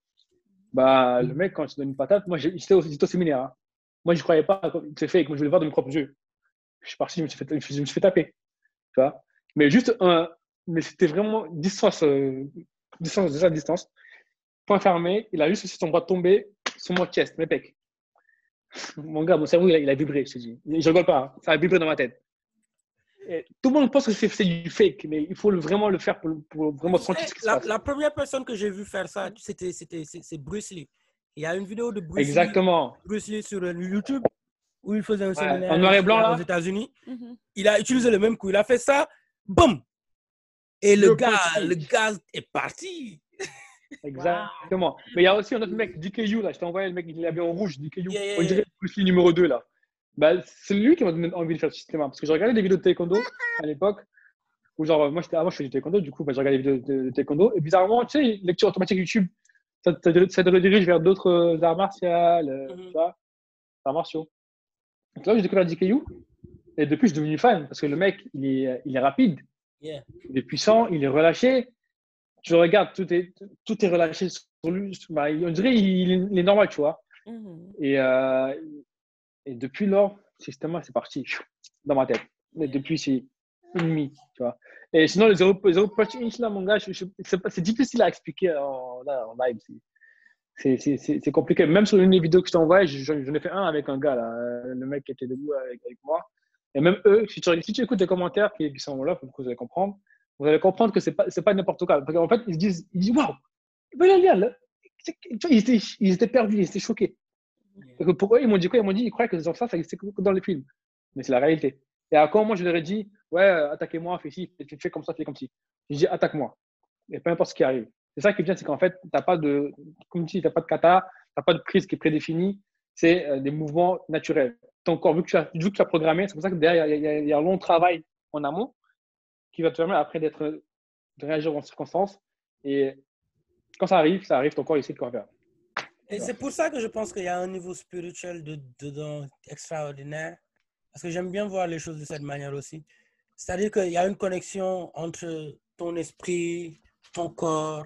C: Bah, le mec, quand il te donne une patate, moi, j'étais au, au séminaire. hein. Moi, je ne croyais pas, c'est fait, moi, je voulais voir de mes propres yeux. Je suis parti, je me suis fait, je me suis fait taper. Tu vois mais juste un, mais c'était vraiment distance, euh, distance, déjà distance. Point fermé, il a juste son bras tomber sur mon chest, mes pecs. (laughs) Mon gars, mon cerveau, il a, il a vibré, je te dis. Je rigole pas, hein. ça a vibré dans ma tête. Et tout le monde pense que c'est du fake, mais il faut le- vraiment le faire pour, pour vraiment sentir ce qui se
A: La,
C: passe.
A: la première personne que j'ai vu faire ça, c'était c'était- c'est c'est Bruce Lee. Il y a une vidéo de Bruce Lee,
C: Exactement.
A: Bruce Lee sur YouTube où il faisait un séminaire
C: en noir et blanc, là.
A: aux États-Unis.
B: Mhm.
A: Il a utilisé le même coup. Il a fait ça, boum Et le,
C: Le
A: gars, le gars est parti. (laughs)
C: Exactement. Mais il y a aussi un autre mec, DKU, là. Je t'ai envoyé le mec, il est en rouge, DKU.
A: Yeah, yeah,
C: On dirait Bruce Lee numéro 2, là. Bah, c'est lui qui m'a donné envie de faire ce système. Parce que j'ai regardé des vidéos de taekwondo (laughs) à l'époque. Où genre, moi, j'étais, avant, je faisais du taekwondo. Du coup, bah, j'ai regardé des vidéos de, de taekwondo. Et bizarrement, tu sais, lecture automatique YouTube, ça, te- ça te redirige vers d'autres euh, arts martiaux, euh,
A: Mhm.
C: arts martiaux. Donc là, j'ai découvert DKU. Et depuis, je suis devenu fan. Parce que le mec, il est, il est rapide.
A: Yeah.
C: Il est puissant, il est relâché. Tu le regardes, tout est, tout est relâché sur lui. Bah, on dirait il, est- il est normal, tu vois.
B: Mhm.
C: Et, euh, et depuis lors, c'est parti dans ma tête. Mais depuis, c'est tu vois. Et sinon, les punch inch, là, mon gars, c'est difficile à expliquer en, là, en live. c'est- compliqué. Même sur une des vidéos que je t'envoie, j'en ai fait un avec un gars, là, euh, le mec qui était debout avec, avec moi. Et même eux, si tu, si tu écoutes les commentaires qui, qui sont là, vous allez comprendre, vous allez comprendre que c'est pas, pas n'importe quoi. Parce qu'en fait, ils se disent, ils disent, waouh, Ils étaient, ils étaient perdus, ils étaient choqués. Que pour eux, ils m'ont dit quoi? Ils m'ont dit, ils croyaient que ça, ça existait que dans les films. Mais c'est la réalité. Et à quand moi, je leur ai dit, ouais, attaquez-moi, fais ci, fais, fais comme ça, fais comme ci. J'ai dit, attaque-moi. Et peu importe ce qui arrive. C'est ça qui est bien, c'est qu'en fait, tu n'as pas de, comme tu dis, t'as pas de kata, tu n'as pas de prise qui est prédéfinie. C'est euh, des mouvements naturels. Ton corps, vu que tu as, vu que tu as programmé, c'est pour ça que derrière, il y, a- un long travail en amont qui va te permettre après d'être, de réagir en circonstances. Et quand ça arrive, ça arrive, ton corps, il sait quoi faire.
A: Et c'est pour ça que je pense qu'il y a un niveau spirituel de- dedans extraordinaire. Parce que j'aime bien voir les choses de cette manière aussi. C'est-à-dire qu'il y a une connexion entre ton esprit, ton corps,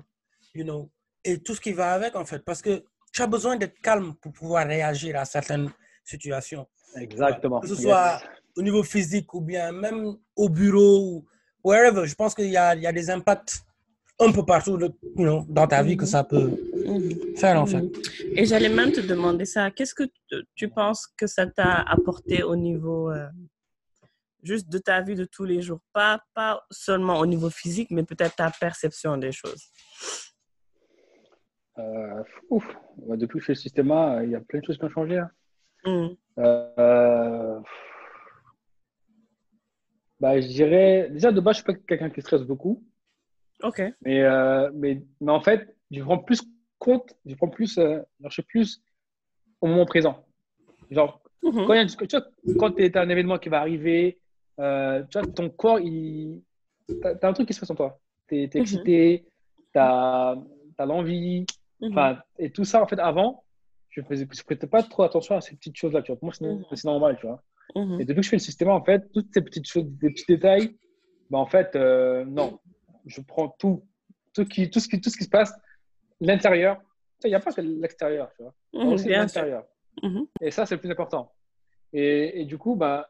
A: you know, et tout ce qui va avec en fait. Parce que tu as besoin d'être calme pour pouvoir réagir à certaines situations.
C: Exactement.
A: Que ce
C: Yes.
A: soit au niveau physique ou bien même au bureau ou wherever. Je pense qu'il y a, il y a des impacts un peu partout you know, dans ta vie que ça peut. Faire en fait.
B: Et j'allais même te demander ça. Qu'est-ce que tu- penses que ça t'a apporté au niveau euh, juste de ta vie de tous les jours? Pas, pas seulement au niveau physique, mais peut-être ta perception des choses.
C: Euh, ouf. Ouais, Depuis que je fais le système, il y a plein de choses qui ont changé. hein.
B: Mhm.
C: Euh, bah, je dirais, déjà de base, je suis pas quelqu'un qui stresse beaucoup,
B: OK.
C: mais, euh, mais, mais en fait, je prends plus compte, je prends plus, euh, je suis plus au moment présent. Genre,
B: Mhm.
C: quand, il y a, tu vois, quand tu as un événement qui va arriver, euh, tu vois, ton corps, il, t'as, t'as un truc qui se passe en toi. Tu es,
B: Mhm.
C: excité, tu as, l'envie,
B: Mhm.
C: Enfin, et tout ça, en fait, avant, je faisais, je prêtais pas trop attention à ces petites choses-là, tu vois. Pour moi, c'est normal, tu vois. Et depuis que je fais le système, en fait, toutes ces petites choses, des petits détails, bah, en fait, euh, non. Je prends tout, tout, qui, tout, ce qui, tout ce qui se passe, l'intérieur. Il n'y a pas que l'extérieur, tu vois.
B: Mhm,
C: aussi l'intérieur.
B: Mhm.
C: Et ça, c'est le plus important. Et, et du coup, bah,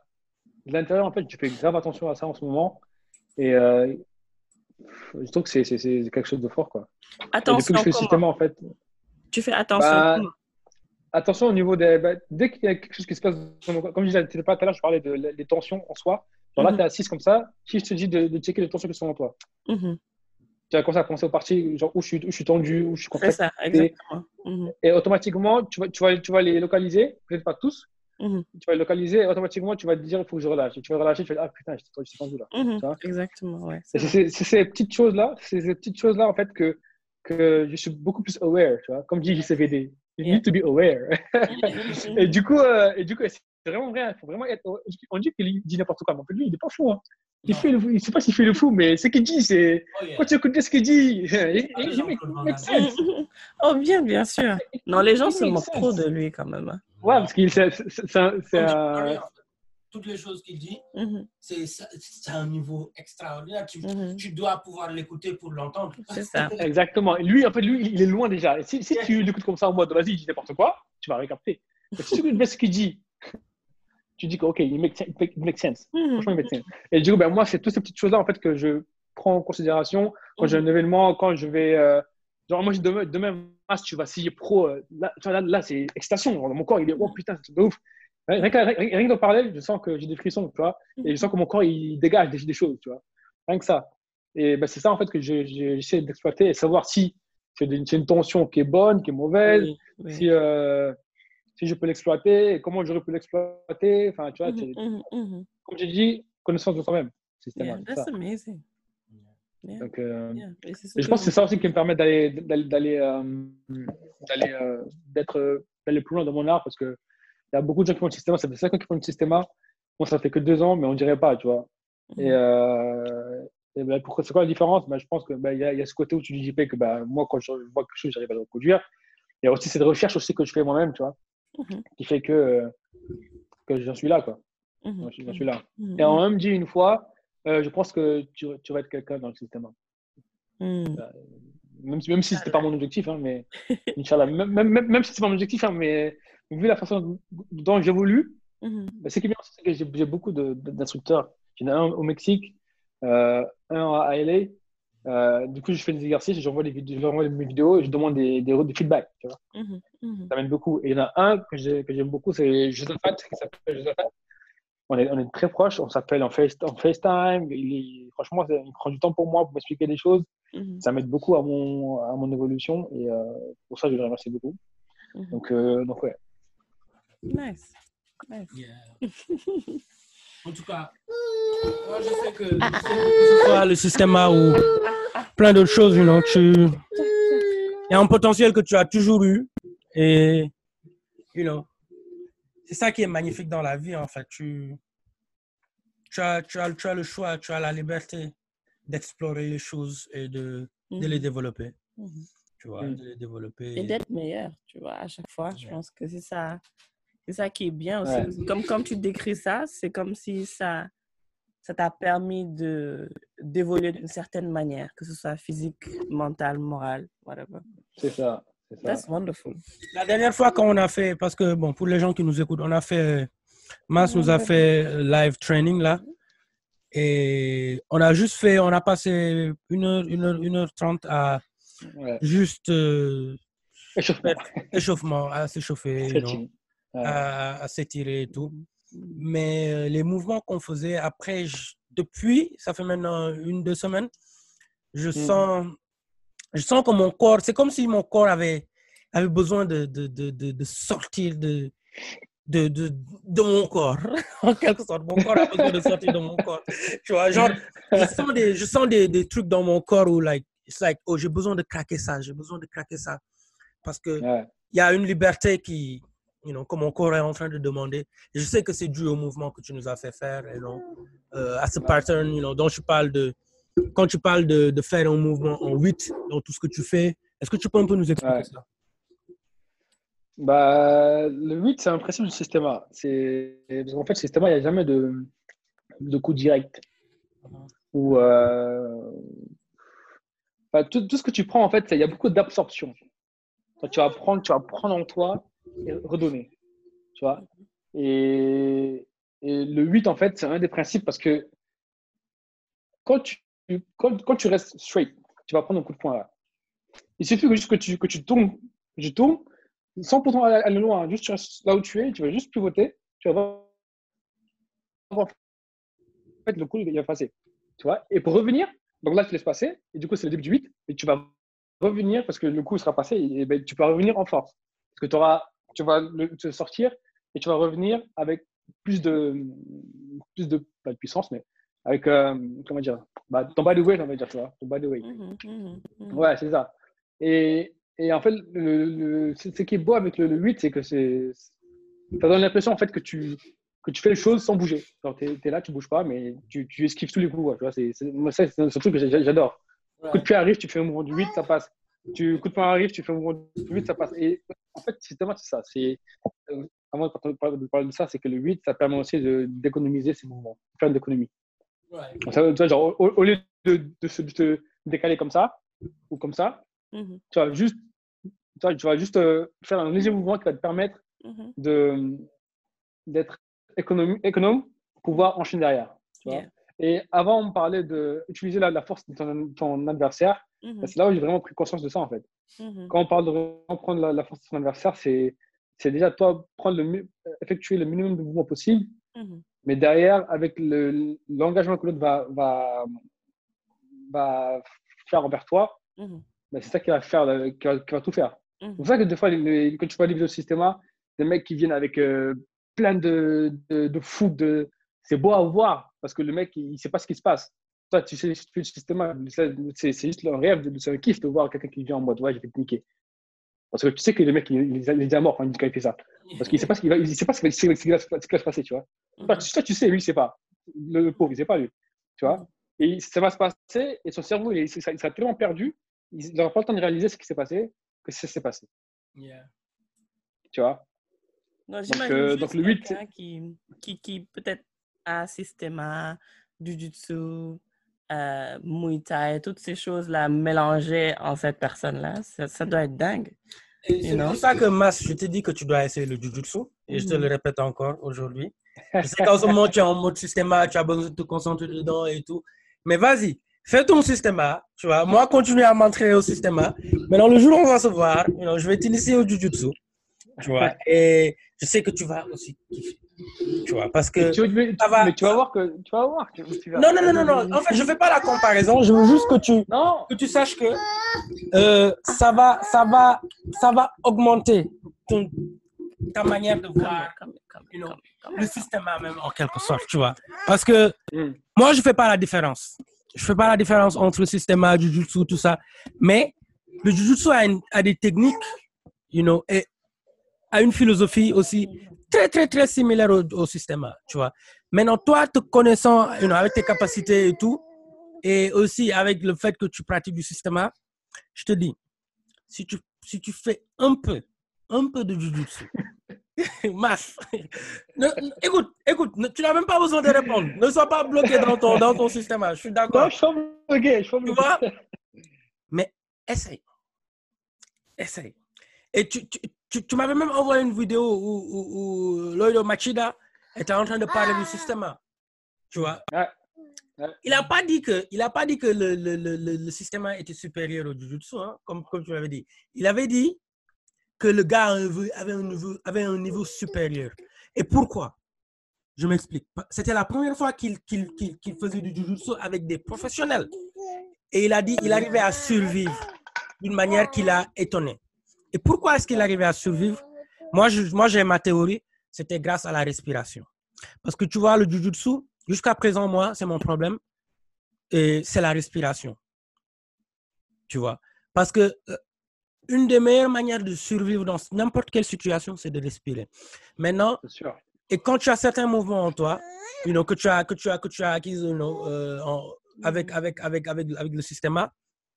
C: de l'intérieur, en fait, tu fais grave attention à ça en ce moment. Et euh, je trouve que c'est c'est- c'est quelque chose de fort, quoi. Et depuis
B: Attention,
C: que je fais le
B: comment
C: système, en fait,
B: Tu fais attention.
C: Bah, attention au niveau des. bah, dès qu'il y a quelque chose qui se passe, comme je disais tout à l'heure, je parlais de, la- des tensions en soi. Genre là,
B: Mhm.
C: tu es assise comme ça, si je te dis de, de checker les tensions qui sont en toi,
B: Mhm.
C: Tu vas commencer à penser aux parties, genre où je suis, où je suis tendu, où je suis
B: C'est
C: contracté.
B: ça, exactement. Mhm.
C: Et automatiquement, tu vas, tu, vas, tu vas les localiser, peut-être pas tous,
B: Mhm.
C: tu vas les localiser et automatiquement, tu vas te dire il faut que je relâche. Et tu vas relâcher, tu vas dire ah putain, j'étais j'étais tendu là.
B: Mhm. Exactement, ouais. C'est
C: ces petites choses-là, c'est ces petites choses-là en fait que, que je suis beaucoup plus aware, tu vois? Comme dit JCVD, you
B: Yeah.
C: need to be aware. (laughs) et du coup, euh, et du coup, c'est vraiment vrai. Il faut vraiment être. On dit qu'il dit n'importe quoi, mais en fait, lui, il est pas fou. Hein. Il
A: Non.
C: fait le, il sait pas s'il fait le fou, mais ce qu'il dit, c'est
A: Oh, yeah.
C: quand tu écoutes ce qu'il dit, (laughs) il,
A: Ah,
C: il, make, make sense.
B: Oh, bien, bien sûr. Non, les gens se moquent trop de lui quand même. hein.
C: Ouais, parce qu'il c'est
A: Toutes les choses qu'il dit,
B: Mhm.
A: c'est c'est un niveau extraordinaire. Tu,
B: Mhm.
A: tu dois pouvoir l'écouter pour l'entendre.
B: C'est ça. (laughs)
C: Exactement. Lui, en fait, lui, il est loin déjà. Si, si tu l'écoutes comme ça en mode, vas-y, il dit n'importe quoi, tu vas récapter. Mais si tu écoutes ce qu'il dit, tu dis que, OK, il make, it make- sense.
B: Mhm.
C: Franchement, il make sense. Et du coup, ben, moi, c'est toutes ces petites choses-là, en fait, que je prends en considération quand j'ai un événement, quand je vais. euh, genre, moi, je- demain, demain tu vas signer pro. euh, Là, là, là, c'est excitation. Mon corps, il est, oh putain, c'est de ouf. Rien, que- d'en parler, je sens que j'ai des frissons, tu vois. Et je sens que mon corps, il dégage des, des choses, tu vois. Rien que ça. Et ben, c'est ça, en fait, que je- je- j'essaie d'exploiter et savoir si c'est une, tension qui est bonne, qui est mauvaise,
B: Oui, oui.
C: si, euh, si je peux l'exploiter, et comment j'aurais pu l'exploiter. Enfin, tu vois,
B: Mhm, mhm, mhm.
C: comme j'ai dit, connaissance de soi-même.
B: Yeah,
C: c'est ça.
B: that's amazing. Yeah,
C: Donc, euh,
B: yeah. Et c'est ce
C: et je pense que c'est ça aussi qui me permet d'aller, d'aller, d'aller, euh, euh, d'être, d'aller plus loin dans mon art parce que il y a beaucoup de gens qui font le système. Ça fait 5 ans qu'ils font le système. Moi, ça fait que 2 ans, mais on dirait pas, tu vois. Et, euh, et ben, pourquoi, c'est quoi la différence ben, Je pense qu'il ben, y, a, y a ce côté où tu dis JP que ben, moi, quand je vois quelque chose, j'arrive à le reproduire. Il y a aussi cette recherche aussi que je fais moi-même, tu vois,
B: Mhm.
C: qui fait que, euh, que j'en suis là, quoi.
B: Mhm.
C: J'en suis, là.
B: Mhm.
C: Et on m'a même dit une fois, euh, je pense que tu, tu vas être quelqu'un dans le système.
B: Mhm.
C: Même si, même si ce n'était pas mon objectif, hein, mais (laughs) Inch'Allah, même, même, même, si ce pas mon objectif, hein, mais vu la façon dont j'évolue, bah, ce qui est bien, c'est que j'ai beaucoup d'instructeurs. J'en ai un au Mexique, euh, un à LA. Euh, du coup, je fais des exercices, j'envoie des vidéos, j'envoie mes vidéos et je demande des, des, des feedbacks. Tu vois.
B: Mhm. Mhm.
C: Ça m'aide beaucoup. Et il y en a un que j'ai- que j'aime beaucoup, c'est Josephat, qui s'appelle Josephat. On est, on est très proches, on s'appelle en, face, en FaceTime. Il est, franchement, il prend du temps pour moi pour m'expliquer des choses. Ça m'aide beaucoup à mon, à mon évolution et euh, pour ça, je le remercie beaucoup. Donc, euh, donc ouais.
B: Nice. Nice.
A: Yeah. (laughs) En tout cas, moi je sais que, je sais que ce soit le système A ou plein d'autres choses, you know, tu, il y a un potentiel que tu as toujours eu et, you know, c'est ça qui est magnifique dans la vie en fait. Tu, tu, as, tu, as, tu as le choix, tu as la liberté d'explorer les choses et de, de les
B: Mhm.
A: développer.
B: Mhm.
A: Tu vois,
C: Mm.
A: de les développer.
B: Et d'être meilleur, tu vois, à chaque fois. Je pense que c'est ça. C'est ça qui est bien aussi.
C: Ouais.
B: Comme, comme tu décris ça, c'est comme si ça ça t'a permis de d'évoluer d'une certaine manière, que ce soit physique, mentale, morale, whatever.
C: C'est ça. C'est ça.
B: That's wonderful.
A: La dernière fois qu'on a fait, parce que bon, pour les gens qui nous écoutent, on a fait, Mas nous a fait live training là. Et on a juste fait, on a passé une heure, une heure, une heure trente à
C: Ouais.
A: juste euh,
C: Échauffement.
A: échauffement, à s'échauffer,
C: Stretching. Ouais.
A: à, à s'étirer et tout. Mais euh, les mouvements qu'on faisait après, je- depuis, ça fait maintenant une, deux semaines, je sens, je sens que mon corps, c'est comme si mon corps avait, avait besoin de, de, de, de, sortir de, de, de, de mon corps. (laughs) en quelque sorte, mon corps a besoin de sortir de mon corps. Tu vois, genre, je sens des, je sens des, des trucs dans mon corps où, like, it's like, oh, j'ai besoin de craquer ça, j'ai besoin de craquer ça. Parce que
C: Ouais.
A: il y a une liberté qui, you know, que mon corps est en train de demander. Et je sais que c'est dû au mouvement que tu nous as fait faire, you know, euh, à ce pattern, you know, dont tu parles de, quand tu parles de, de faire un mouvement en 8 dans tout ce que tu fais, Est-ce que tu peux un peu nous expliquer ça?
C: Bah, Le 8, c'est un principe du système A. Parce qu'en fait, le système A, il n'y a jamais de, de coup direct. Ou, euh, tout, tout, ce que tu prends, en fait, il y a beaucoup d'absorption. Tu vas prendre, tu vas prendre en toi et redonner. Tu vois et, et, le 8, en fait, c'est un des principes parce que quand tu, quand, quand tu restes straight, tu vas prendre un coup de poing là. Il suffit juste que, tu, que tu tombes, tu tombes, sans pourtant aller loin, juste là où tu es, tu vas juste pivoter, tu vas voir. En fait, le coup, il va passer. Tu vois Et pour revenir, donc là, tu laisses passer, et du coup, c'est le début du 8, et tu vas revenir parce que le coup sera passé, et ben, tu peux revenir en force. Parce que auras, tu vas le, te sortir et tu vas revenir avec plus de, plus de, pas de puissance, mais avec, euh, comment dire, bah, ton body weight, on va dire, tu vois, ton body weight. Mmh mmh mmh ouais, c'est ça. Et, et, en fait, le, ce qui est beau avec le, 8, c'est que c'est, ça donne l'impression en fait que tu, que tu fais les choses sans bouger. Tu es, là, tu bouges pas, mais tu, tu esquives tous les coups. Tu vois, c'est, moi, c'est, un truc que j'adore. Ouais. Coup de pied arrive, tu fais un mouvement du 8, ça passe. Tu, coup de poing arrive, tu fais un mouvement du 8, ça passe. Et en fait, c'est ça. C'est, euh, avant de parler de ça, c'est que le 8, ça permet aussi de, d'économiser ces mouvements, de faire une économie. Ouais. Ça, tu vois, genre, au, au, lieu de, de, se, de, décaler comme ça, ou comme ça, mm-hmm. tu vas juste, tu vas, tu vas juste euh, faire un léger mouvement qui va te permettre mm-hmm. de, d'être économe, économe pour pouvoir enchaîner derrière. Tu vois? Yeah. Et avant, on parlait d'utiliser la, la force de ton, ton adversaire. Mm -hmm. C'est là où j'ai vraiment pris conscience de ça, en fait. Mm -hmm. Quand on parle de prendre la, la, force de ton adversaire, c'est déjà toi prendre le, effectuer le minimum de mouvements possible. Mm -hmm. Mais derrière, avec l'engagement le, que l'autre va, va, va, faire envers toi, ben c'est ça qui va, faire, qui va, qui va tout faire. C'est pour ça que des fois, les, quand tu vois les vidéos de système, des mecs qui viennent avec euh, plein de, de, de fougue, de, c'est beau à voir parce que le mec, il ne sait pas ce qui se passe. Toi, tu sais, tu le système, c'est juste un rêve, c'est un kiff de voir quelqu'un qui vient en mode, ouais, je vais te niquer. Parce que tu sais que le mec, il, est déjà mort quand il fait ça. Parce qu'il ne sait pas ce qui va, il sait pas ce qui va, se passer, tu vois. Toi, tu, tu sais, lui, il ne sait pas. Le, le, pauvre, il ne sait pas, lui. Tu vois. Et ça va se passer, et son cerveau, il, il, il sera tellement perdu, il n'aura pas le temps de réaliser ce qui s'est passé, que ça s'est passé.
B: Yeah.
C: Tu vois.
B: Non, donc, euh, donc le 8. Qui, qui, qui peut-être a système, jujutsu, euh, muay thai, toutes ces choses-là mélangées en cette personne-là, ça, ça, doit être dingue.
A: C'est pour ça que, Mas, je t'ai dit que tu dois essayer le jujutsu, et je te le répète encore aujourd'hui. (laughs) Je sais qu'en ce moment, tu es en mode système, tu as besoin de te concentrer dedans et tout. Mais vas-y, fais ton système, tu vois. Moi, continue à m'entraîner au système. Maintenant, le jour où on va se voir, je vais t'initier au jujutsu, tu vois. Et je sais que tu vas aussi kiffer. Tu vois, parce que.
C: Tu, mais, ça va, mais tu vas voir que. Tu vas voir que tu vas...
A: Non, non, non, non, non. En fait, je ne fais pas la comparaison. Je veux juste que tu,
C: non.
A: que tu saches que euh, ça, va, ça, va, ça va augmenter ton, ta manière de voir you know, le système même, en quelque sorte, tu vois. Parce que mm. moi, je ne fais pas la différence. Je ne fais pas la différence entre le système du Jujutsu, tout ça. Mais le Jujutsu a, une, a des techniques, you know, et a une philosophie aussi très, très, très similaire au, au système, tu vois. Maintenant, toi, te connaissant, you know, avec tes capacités et tout, et aussi avec le fait que tu pratiques du système, je te dis, si tu, si tu fais un peu, un peu de jujutsu, (laughs) masse. (laughs) écoute, écoute, tu n'as même pas besoin de répondre. Ne sois pas bloqué dans ton, dans ton système. Je suis d'accord.
C: Non, je suis bloqué. Je suis bloqué.
A: Mais essaye. Essaye. Et tu, tu, tu, tu m'avais même envoyé une vidéo où, où, Machida était en train de parler du système. Tu vois?
C: Ouais. Ouais.
A: Il n'a pas dit que, il a pas dit que le, le, le, le système était supérieur au Jujutsu, hein, comme, comme tu l'avais dit. Il avait dit que le gars avait un niveau, avait un niveau supérieur. Et pourquoi? Je m'explique. C'était la première fois qu'il qu qu qu faisait du Jujutsu avec des professionnels. Et il a dit il arrivait à survivre d'une manière qui l'a étonné. Et pourquoi est-ce qu'il arrivait à survivre? Moi, j'ai moi, ma théorie, c'était grâce à la respiration. Parce que tu vois, le jujutsu, jusqu'à présent, moi, c'est mon problème, et c'est la respiration. Tu vois? Parce que euh, une des meilleures manières de survivre dans n'importe quelle situation, c'est de respirer. Maintenant, et quand tu as certains mouvements en toi, you know, que tu as, que tu as, que tu as acquis you know, euh, en, avec, avec, avec, avec, avec le système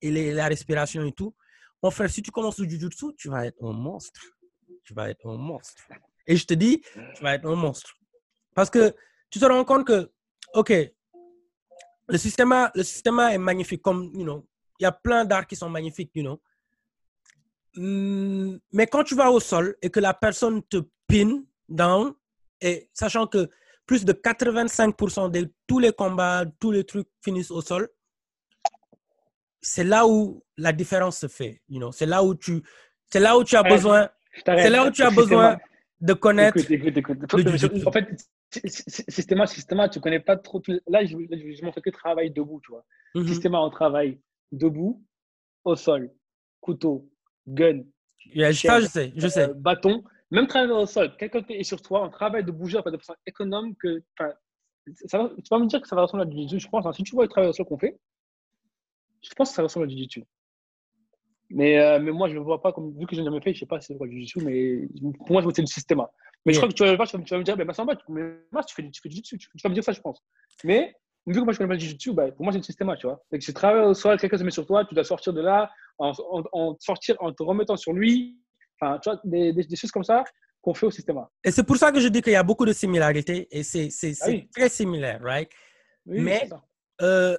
A: et les, la respiration et tout, mon frère, si tu commences le jujutsu, tu vas être un monstre. Tu vas être un monstre. Et je te dis, tu vas être un monstre. Parce que tu te rends compte que, OK, le système, le système est magnifique, comme, you know, il y a plein d'arts qui sont magnifiques, you know. Hmm, mais quand tu vas au sol et que la personne te pin down, et sachant que plus de 85% de tous les combats, tous les trucs finissent au sol, c'est là où la différence se fait. You know? C'est là où tu, c'est là où tu as besoin, c'est là où tu as besoin de connaître.
C: Écoute, écoute, écoute. en fait, systéma, systéma, tu connais pas trop. Là, je, je, m'en fais que travail debout, tu vois. Mm -hmm. Systéma, on travaille debout, au sol, couteau, gun.
A: Yeah, ça, je sais, je sais.
C: Euh, bâton, même travailler au sol. Quelqu'un qui est sur toi, on travaille de bouger de façon économe que. Ça va, tu vas me dire que ça va ressembler à du jiu je pense. Hein. Si tu vois le travail au sol qu'on fait, je pense que ça ressemble à du jiu Mais, euh, mais moi, je ne vois pas comme. Vu que je n'ai jamais fait, je ne sais pas si c'est quoi du jiu mais pour moi, c'est le système. Mais yeah. je crois que tu vas, tu vas, me dire, mais Massamba, tu, tu fais, tu fais du jiu tu, vas me dire ça, je pense. Mais vu que moi, je connais pas le jiu bah, pour moi, c'est le système, tu vois. Donc, tu travailles au sol, quelqu'un se met sur toi, tu dois sortir de là, en, en, en, sortir en te remettant sur lui. Enfin, tu vois, des, des, des choses comme ça qu'on fait au système.
A: Et c'est pour ça que je dis qu'il y a beaucoup de similarités et c'est ah oui. très similaire, right? Oui, mais euh,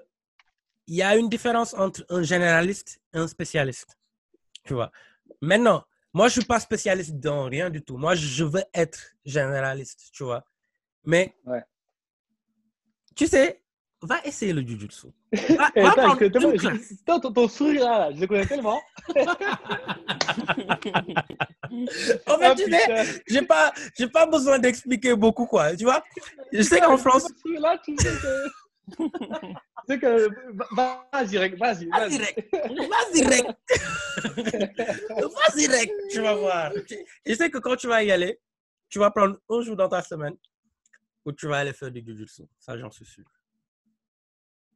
A: il y a une différence entre un généraliste et un spécialiste. Tu vois. Maintenant, moi, je ne suis pas spécialiste dans rien du tout. Moi, je veux être généraliste, tu vois. Mais,
C: ouais.
A: tu sais, va essayer le jujutsu.
C: Va, (laughs) va Attends, que, tellement, je, (laughs) ton, ton, sourire là, je le connais tellement. (laughs)
A: en fait, tu sais, j'ai pas, pas besoin d'expliquer beaucoup quoi. Tu vois, je sais qu'en France.
C: Là, tu sais que. Tu sais que. Vas-y, vas-y.
A: Vas-y, vas-y, vas-y, direct. Tu vas voir. Je sais que quand tu vas y aller, tu vas prendre un jour dans ta semaine où tu vas aller faire du jujutsu. Ça, j'en suis sûr.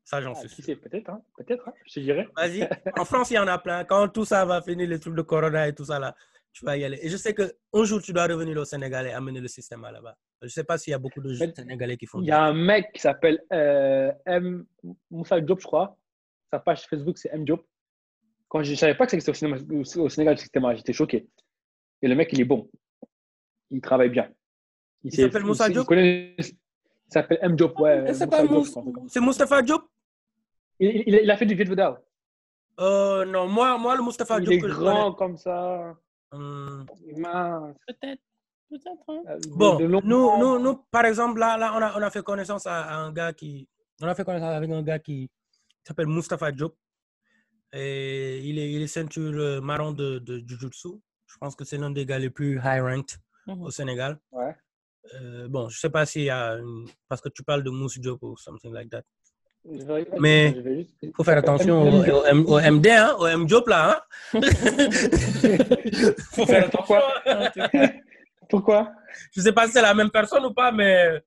A: Ça, j'en
C: ah,
A: suis sûr.
C: Peut-être, hein? peut-être, hein? je te dirais.
A: Vas-y. En France, il y en a plein. Quand tout ça va finir, les trucs de Corona et tout ça, là, tu vas y aller. Et je sais qu'un jour, tu dois revenir au Sénégal et amener le système là-bas. Je ne sais pas s'il y a beaucoup de Sénégalais qui font
C: Il y a un mec qui s'appelle euh, M. Moussa Diop, je crois. Sa page Facebook, c'est M. Diop. Quand je ne savais pas que c'était au, au, Sénégal, le système, j'étais choqué. Et le mec, il est bon. Il travaille bien.
A: Il, il s'appelle Moussa Diop?
C: Il s'appelle M. Diop, ouais.
A: C'est Moustapha Diop?
C: Il, il, a fait du Viet Vodao.
A: Euh, non, moi, moi le Moustapha
C: Diop.
A: Il
C: est grand comme ça.
A: Hum.
B: Peut-être. Peut-être. Hein.
A: Bon, nous, nous, nous, par exemple, là, là on, a, on a fait connaissance à, à, un gars qui. On a fait connaissance avec un gars qui s'appelle Moustapha Diop. Et il est, il est ceinture marron de, de Jiu-Jitsu. Je pense que c'est l'un des gars les plus high-ranked mm -hmm. au Sénégal.
C: Ouais.
A: Euh, bon, je sais pas s'il y a. Une... Parce que tu parles de Mousse Diop ou something like that.
C: Vais,
A: Mais il faut faire attention au, au, au, MD, hein, au M Diop là. Hein. (laughs) faut faire attention.
C: Pourquoi, Pourquoi?
A: Je sais pas si c'est la même personne ou pas, mais.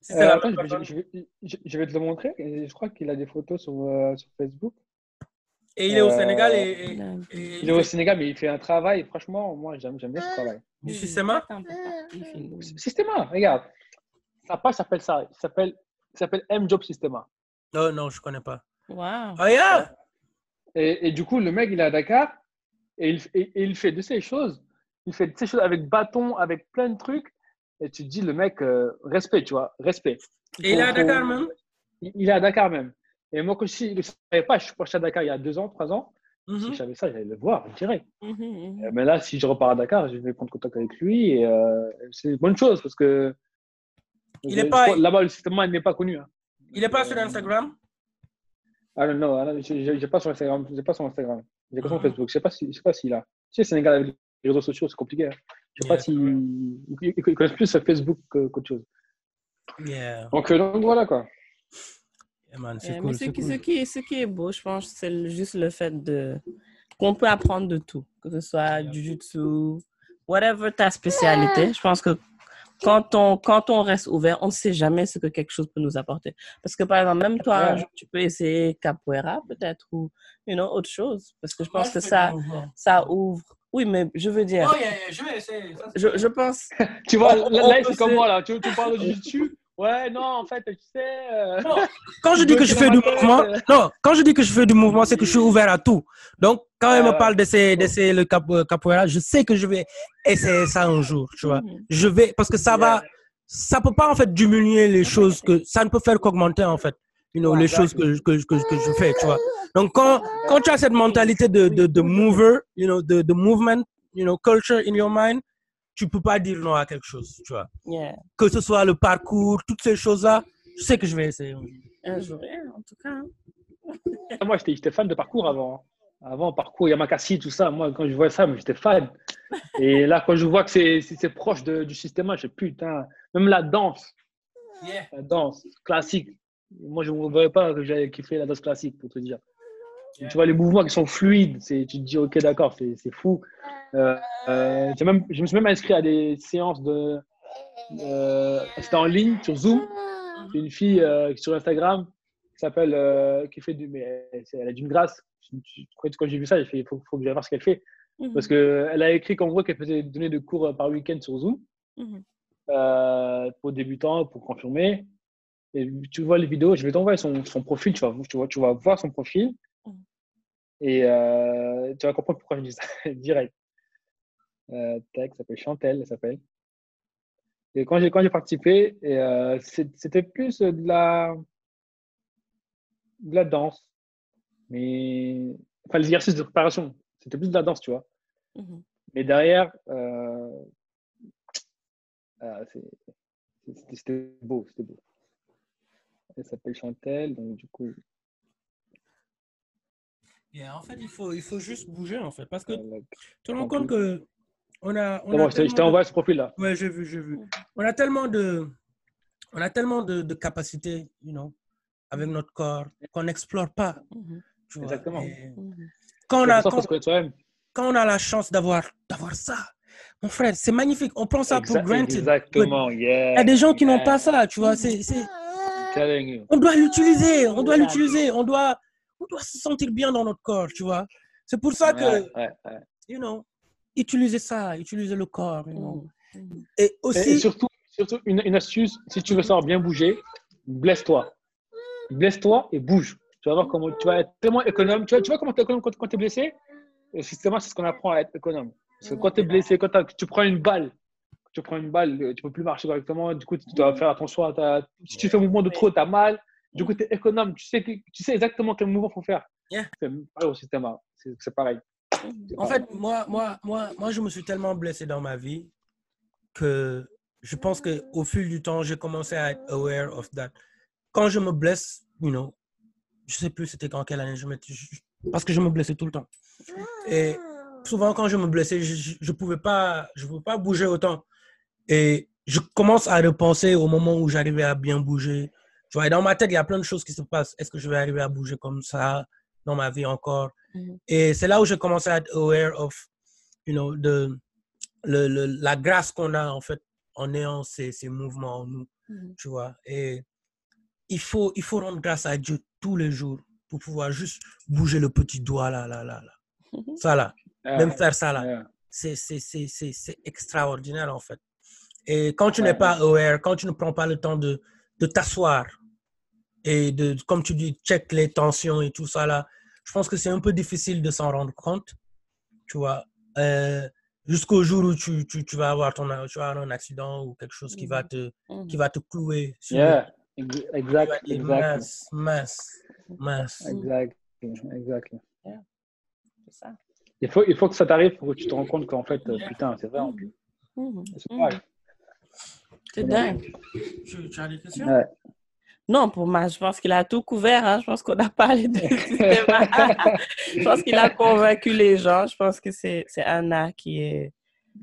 C: Si euh, attends, je, je, je, je, vais te le montrer. Je crois qu'il a des photos sur, euh, sur Facebook.
A: Et il est au Sénégal et, et,
C: et, Il est au Sénégal, mais il fait un travail. Franchement, moi, j'aime bien ce travail.
A: Du système
C: Systema, regarde. Sa page s'appelle ça. Il s'appelle M Job Systema.
A: Non, non, je ne connais pas.
B: Wow.
A: Oh, yeah.
C: et, et, du coup, le mec, il est à Dakar et il, et, il fait de ces choses. Il fait de ces choses avec bâton, avec plein de trucs. Et tu te dis, le mec, euh, respect, tu vois, respect.
A: Et il est à Dakar même
C: Il est à Dakar même. Et moi, quand je ne savais pas, je suis parti à Dakar il y a deux ans, trois ans.
A: Mhm.
C: Si je savais ça, j'allais le voir, je dirais.
B: Mhm, mhm.
C: Mais là, si je repars à Dakar, je vais prendre contact avec lui. Et euh, c'est une bonne chose parce que.
A: Il est pas.
C: Là-bas, le système n'est pas connu. Hein.
A: Il n'est pas sur Instagram?
C: Ah non, non, je n'ai pas sur Instagram. J'ai pas sur Instagram. J'ai que sur Facebook. Je ne sais pas s'il si, a. Tu sais, Sénégal avec les réseaux sociaux, c'est compliqué. Hein. Je ne sais yeah. pas s'ils si, connaissent plus sur Facebook qu'autre chose.
A: Yeah.
C: Donc, euh, donc, voilà quoi.
A: Yeah, man,
B: Yeah,
A: cool,
B: mais ce qui,
A: cool.
B: ce, qui est, ce qui est beau, je pense, c'est juste le fait de qu'on peut apprendre de tout, que ce soit du jutsu, whatever ta spécialité. Je pense que quand on, quand on reste ouvert, on ne sait jamais ce que quelque chose peut nous apporter. Parce que, par exemple, même toi,
C: Ouais.
B: tu peux essayer capoeira, peut-être, ou, you know, autre chose. Parce que je pense
A: Ouais,
B: que ça, ça ouvre. Oui, mais je veux dire,
A: Oh, yeah, yeah, je vais essayer. Ça,
B: je, je pense,
C: Tu vois, là, c'est comme moi là. Tu, tu parles de jiu Ouais, non, en fait, tu sais. euh,
A: Non, (laughs) quand je dis que je fais du mouvement, non, quand je dis que je fais du mouvement, c'est que je suis ouvert à tout. Donc, quand elle
C: Ah
A: me
C: ouais.
A: parle d'essayer, d'essayer le cap, euh, capoeira, je sais que je vais essayer ça un jour, tu vois.
B: Mhm.
A: Je vais, parce que ça va, ça peut pas en fait diminuer les choses que, ça ne peut faire qu'augmenter en fait, you know, les choses que, que, que, que je fais, tu vois. Donc, quand, quand tu as cette mentalité de, de, de mover, you know, de, de movement, you know, culture in your mind, tu peux pas dire non à quelque chose, tu vois.
B: Yeah.
A: Que ce soit le parcours, toutes ces choses-là, je sais que je vais essayer.
B: Un jour, en tout cas. hein.
C: Moi, j'étais fan de parcours avant. hein. Avant, parcours, Yamakasi, tout ça. Moi, quand je vois ça, j'étais fan. Et là, quand je vois que c'est c'est- c'est proche de- du système, je dis putain, même la danse,
A: Yeah.
C: la danse classique. Moi, je ne voyais pas que j'avais kiffé la danse classique, pour te dire. Tu vois les mouvements qui sont fluides, tu te dis, ok, d'accord, c'est fou. Euh, euh, même, je me suis même inscrit à des séances de. euh, C'était en ligne sur Zoom. Une fille euh, sur Instagram qui s'appelle, qui fait du, mais elle, a d'une grâce. Quand j'ai vu ça, j'ai fait, il faut, faut que j'aille voir ce qu'elle fait.
B: Mhm.
C: Parce qu'elle a écrit qu'en gros, qu'elle faisait donner des cours par week-end sur Zoom
B: Mhm.
C: pour débutants, pour confirmer. Et tu vois les vidéos, je vais t'envoyer son, son profil, tu vas, tu, vois, tu vas voir son profil. Et euh, tu vas comprendre pourquoi je dis ça (laughs) direct. Euh, tac, ça s'appelle Chantel, elle s'appelle. Et quand j'ai quand j'ai participé, euh, c'était plus de la, de la danse. Mais enfin, l'exercice de préparation, c'était plus de la danse, tu vois.
B: Mhm.
C: Mais derrière, euh, ah, c'était beau, c'était beau. Elle s'appelle Chantel, donc du coup,
A: Yeah, en fait, il faut, il faut juste bouger, en fait. Parce que
C: euh,
A: tu te rends
C: en
A: compte que on a. On
C: bon,
A: a
C: je t'ai-
A: tellement de-
C: envoyé ce profil-là.
A: Ouais, j'ai vu, j'ai vu. On a tellement de, on a tellement de, de capacités, you know, avec notre corps qu'on n'explore pas.
B: Mhm.
A: tu vois.
C: Exactement.
A: Et
B: Mhm.
A: Quand on a,
C: pour
A: quand, quand on la chance d'avoir, d'avoir ça, mon frère, c'est magnifique. On prend ça pour
C: Exa-
A: granted.
C: Exactement,
A: Il
C: yeah.
A: y a des gens qui n'ont pas ça, tu vois. C'est, on doit l'utiliser, on doit
B: Exact.
A: l'utiliser, on doit, on doit se sentir bien dans notre corps, tu vois. C'est pour ça que,
C: Ouais, ouais, ouais.
A: you know, utiliser ça, utiliser le corps, you know.
B: Mhm.
A: Et aussi,
C: et surtout, surtout une, une astuce, si tu veux savoir bien bouger, blesse-toi. Blesse-toi et bouge. Tu vas voir comment tu vas être tellement économe. Tu vois, tu vois comment tu es économe quand, tu es blessé? Justement, c'est ce qu'on apprend à être économe. Parce que quand tu es blessé, quand tu prends une balle, tu prends une balle, tu peux plus marcher correctement. Du coup, tu dois faire attention à ta. Si tu fais un mouvement de trop, tu as mal. Du coup, tu es économe. Tu sais, tu sais exactement quel mouvement faut faire.
A: Yeah.
C: C'est pareil au système. A. C'est pareil.
A: En fait, moi, moi, moi, moi, je me suis tellement blessé dans ma vie que je pense qu'au fil du temps, j'ai commencé à être aware of that. Quand je me blesse, you know, je sais plus c'était quand quelle année je me parce que je me blessais tout le temps. Et souvent quand je me blessais, je, je pouvais pas, je pouvais pas bouger autant. Et je commence à repenser au moment où j'arrivais à bien bouger. Tu vois, et dans ma tête, il y a plein de choses qui se passent. Est-ce que je vais arriver à bouger comme ça dans ma vie encore?
B: Mhm.
A: Et c'est là où j'ai commencé à être aware of, you know, de le, le- la grâce qu'on a en fait en ayant ces, ces mouvements en nous,
B: Mhm.
A: tu vois. Et il faut, il faut rendre grâce à Dieu tous les jours pour pouvoir juste bouger le petit doigt là, là, là, là. (laughs) Ça là,
C: Yeah.
A: même faire ça là
C: Yeah.
A: c'est c'est- c'est- c'est- c'est extraordinaire en fait. Et quand tu n'es pas aware, quand tu ne prends pas le temps de, de t'asseoir et de, comme tu dis, check les tensions et tout ça là, je pense que c'est un peu difficile de s'en rendre compte, tu vois, euh, jusqu'au jour où tu, tu, tu vas avoir ton, tu vas avoir un accident ou quelque chose qui va te,
B: Mhm.
A: qui va te clouer. sur
C: Yeah. Exact.
A: mince, mince, mince.
C: Exact. Exact.
B: C'est ça.
C: Il faut, il faut que ça t'arrive pour que tu te rends compte qu'en fait, putain, c'est vrai. en plus.
B: Mhm.
C: C'est
B: Mhm.
C: vrai.
B: C'est dingue.
A: Tu, tu as des questions?
C: Ouais.
B: Non, pour moi, je pense qu'il a tout couvert. hein. Je pense qu'on a parlé de cinéma. (laughs) je pense qu'il a convaincu les gens. Je pense que c'est c'est un art qui est,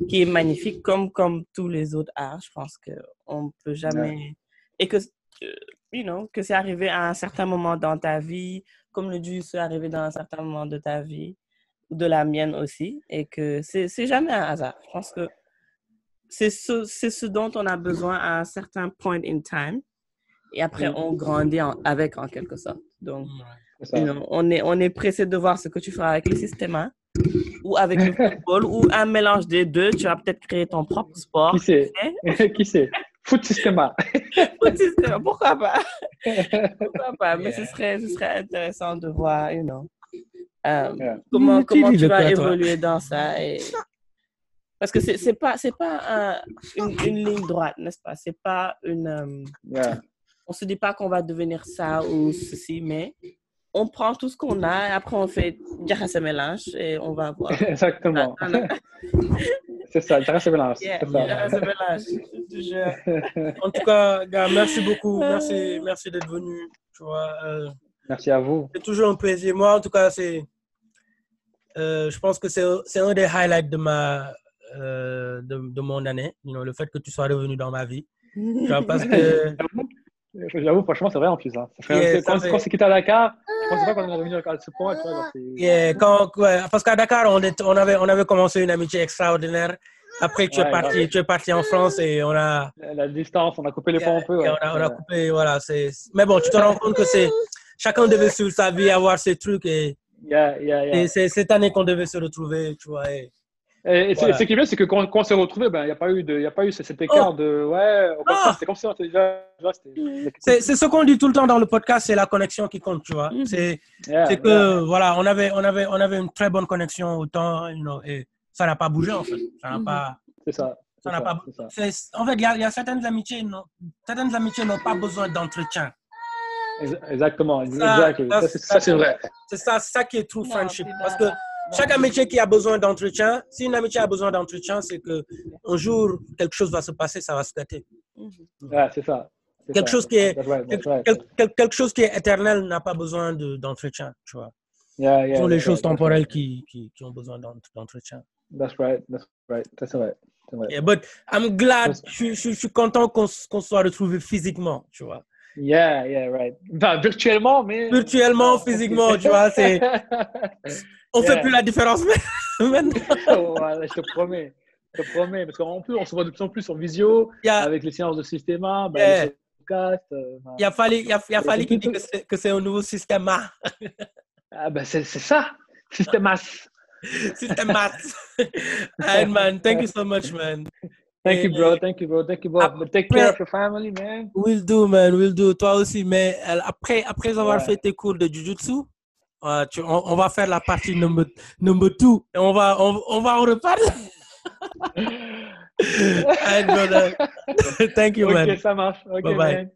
B: qui est magnifique, comme, comme tous les autres arts. Je pense qu'on ne peut jamais. Et que, euh, you know, que c'est arrivé à un certain moment dans ta vie, comme le Dieu est arrivé dans un certain moment de ta vie, ou de la mienne aussi, et que c'est c'est jamais un hasard. Je pense que c'est ce, c'est ce dont on a besoin à un certain point in time. Et après, on grandit en- avec en quelque sorte. Donc, on, est, on est pressé de voir ce que tu feras avec le système A, ou avec le (laughs) football, ou un mélange des deux. Tu vas peut-être créer ton propre sport.
C: Qui sait? (laughs) Qui sait? Foot Systema. (laughs)
B: Foot Systema, pourquoi pas? pourquoi pas? Mais ce serait, ce serait intéressant de voir, you know, euh, yeah. comment, comment tu vas évoluer dans ça. Et... Parce que c'est pas, c'est pas un, une, une, ligne droite, n'est-ce pas? C'est pas une. Um,
C: yeah.
B: On se dit pas qu'on va devenir ça ou ceci, mais on prend tout ce qu'on a et après on fait ce mélange et on va voir. (laughs)
C: Exactement. (laughs) c'est ça, ce mélange.
B: Yeah, mélange. (laughs)
A: en tout cas, gars, merci beaucoup. Merci, merci d'être venu. Tu vois, euh,
C: merci à vous.
A: C'est toujours un plaisir. Moi, en tout cas, c'est. Euh, je pense que c'est un des highlights de ma euh, de, de, mon année. You know, le fait que tu sois revenu dans ma vie. Tu vois, parce que
C: J'avoue, franchement, c'est vrai en plus. Hein. Yeah, quand on s'est quitté à Dakar, je pensais pas qu'on allait revenir à ce point. Tu vois,
A: yeah, quand, ouais, parce qu'à Dakar, on, est, on, avait, on avait commencé une amitié extraordinaire. Après, tu, ouais, es parti, ouais. tu es parti en France et on a.
C: La, distance, on a coupé les ponts un peu.
A: On a, on a coupé, voilà. Mais bon, tu te rends compte que c'est. Chacun devait suivre sa vie, avoir ses trucs et.
C: Yeah, yeah, yeah.
A: Et c'est cette année qu'on devait se retrouver, tu vois. Et,
C: et, et voilà. ce qui est bien, c'est que quand, quand on s'est retrouvés, ben, il n'y a pas eu de, y a pas eu cet écart oh. de, ouais, au contraire, c'était comme déjà,
A: c'est, c'est ce qu'on dit tout le temps dans le podcast, c'est la connexion qui compte, tu vois. Mm -hmm. C'est,
C: yeah,
A: c'est que,
C: yeah.
A: voilà, on avait, on avait, on avait une très bonne connexion autant, you know, et ça n'a pas bougé, en fait. Ça n'a
C: Mm-hmm.
A: pas,
C: C'est ça.
A: ça n'a pas, c'est, en fait, il y a, il y a certaines amitiés, non, certaines amitiés n'ont pas besoin d'entretien.
C: Exactement, ça, exact. Ça, c'est, ça, c'est vrai.
A: C'est ça, ça qui est true friendship. Parce que chaque amitié qui a besoin d'entretien, si une amitié a besoin d'entretien, c'est que un jour, quelque chose va se passer, ça va se gâter.
C: Ouais, c'est ça.
A: Quelque
C: ça.
A: chose, qui est,
C: That's right, that's right.
A: quel- quel- quelque chose qui est éternel n'a pas besoin de- d'entretien, tu vois.
C: Yeah, yeah,
A: Ce sont les
C: that's
A: choses
C: right,
A: temporelles qui, qui, qui ont besoin d'ent- d'entretien.
C: That's right, that's right. Vrai.
A: Yeah, but I'm glad, je, je- je suis content qu'on qu'on soit retrouvés physiquement, tu vois.
C: Yeah, yeah, right. Enfin, virtuellement, mais.
A: Virtuellement, physiquement, tu vois, c'est- (laughs) On fait
C: Yeah.
A: plus la différence (laughs) maintenant.
C: Voilà, je te promets. Je te promets. Parce qu'en plus, on se voit de plus en plus en visio, avec les séances de Systema, ben,
A: Yeah.
C: les podcasts. euh, enfin.
A: il y a fallu, il y a, il a fallu qu'il dise que c'est- que c'est un nouveau système A.
C: Ah, ben, c'est ça. Systemas.
A: Système (laughs) math. And (laughs) man, thank you so much, man.
C: Thank you, bro. Thank you, bro. Thank you, bro.
A: Après-
C: take care of your family, man.
A: Will do, man, will do. Toi aussi, mais après, après avoir
C: Ouais.
A: fait tes cours de Jujutsu, euh, tu- on, on va faire la partie number, number two. Et on va, on, on va en reparler. (laughs) And, (laughs) thank you, man.
C: Ok, ça marche.
A: Bye bye.
C: man.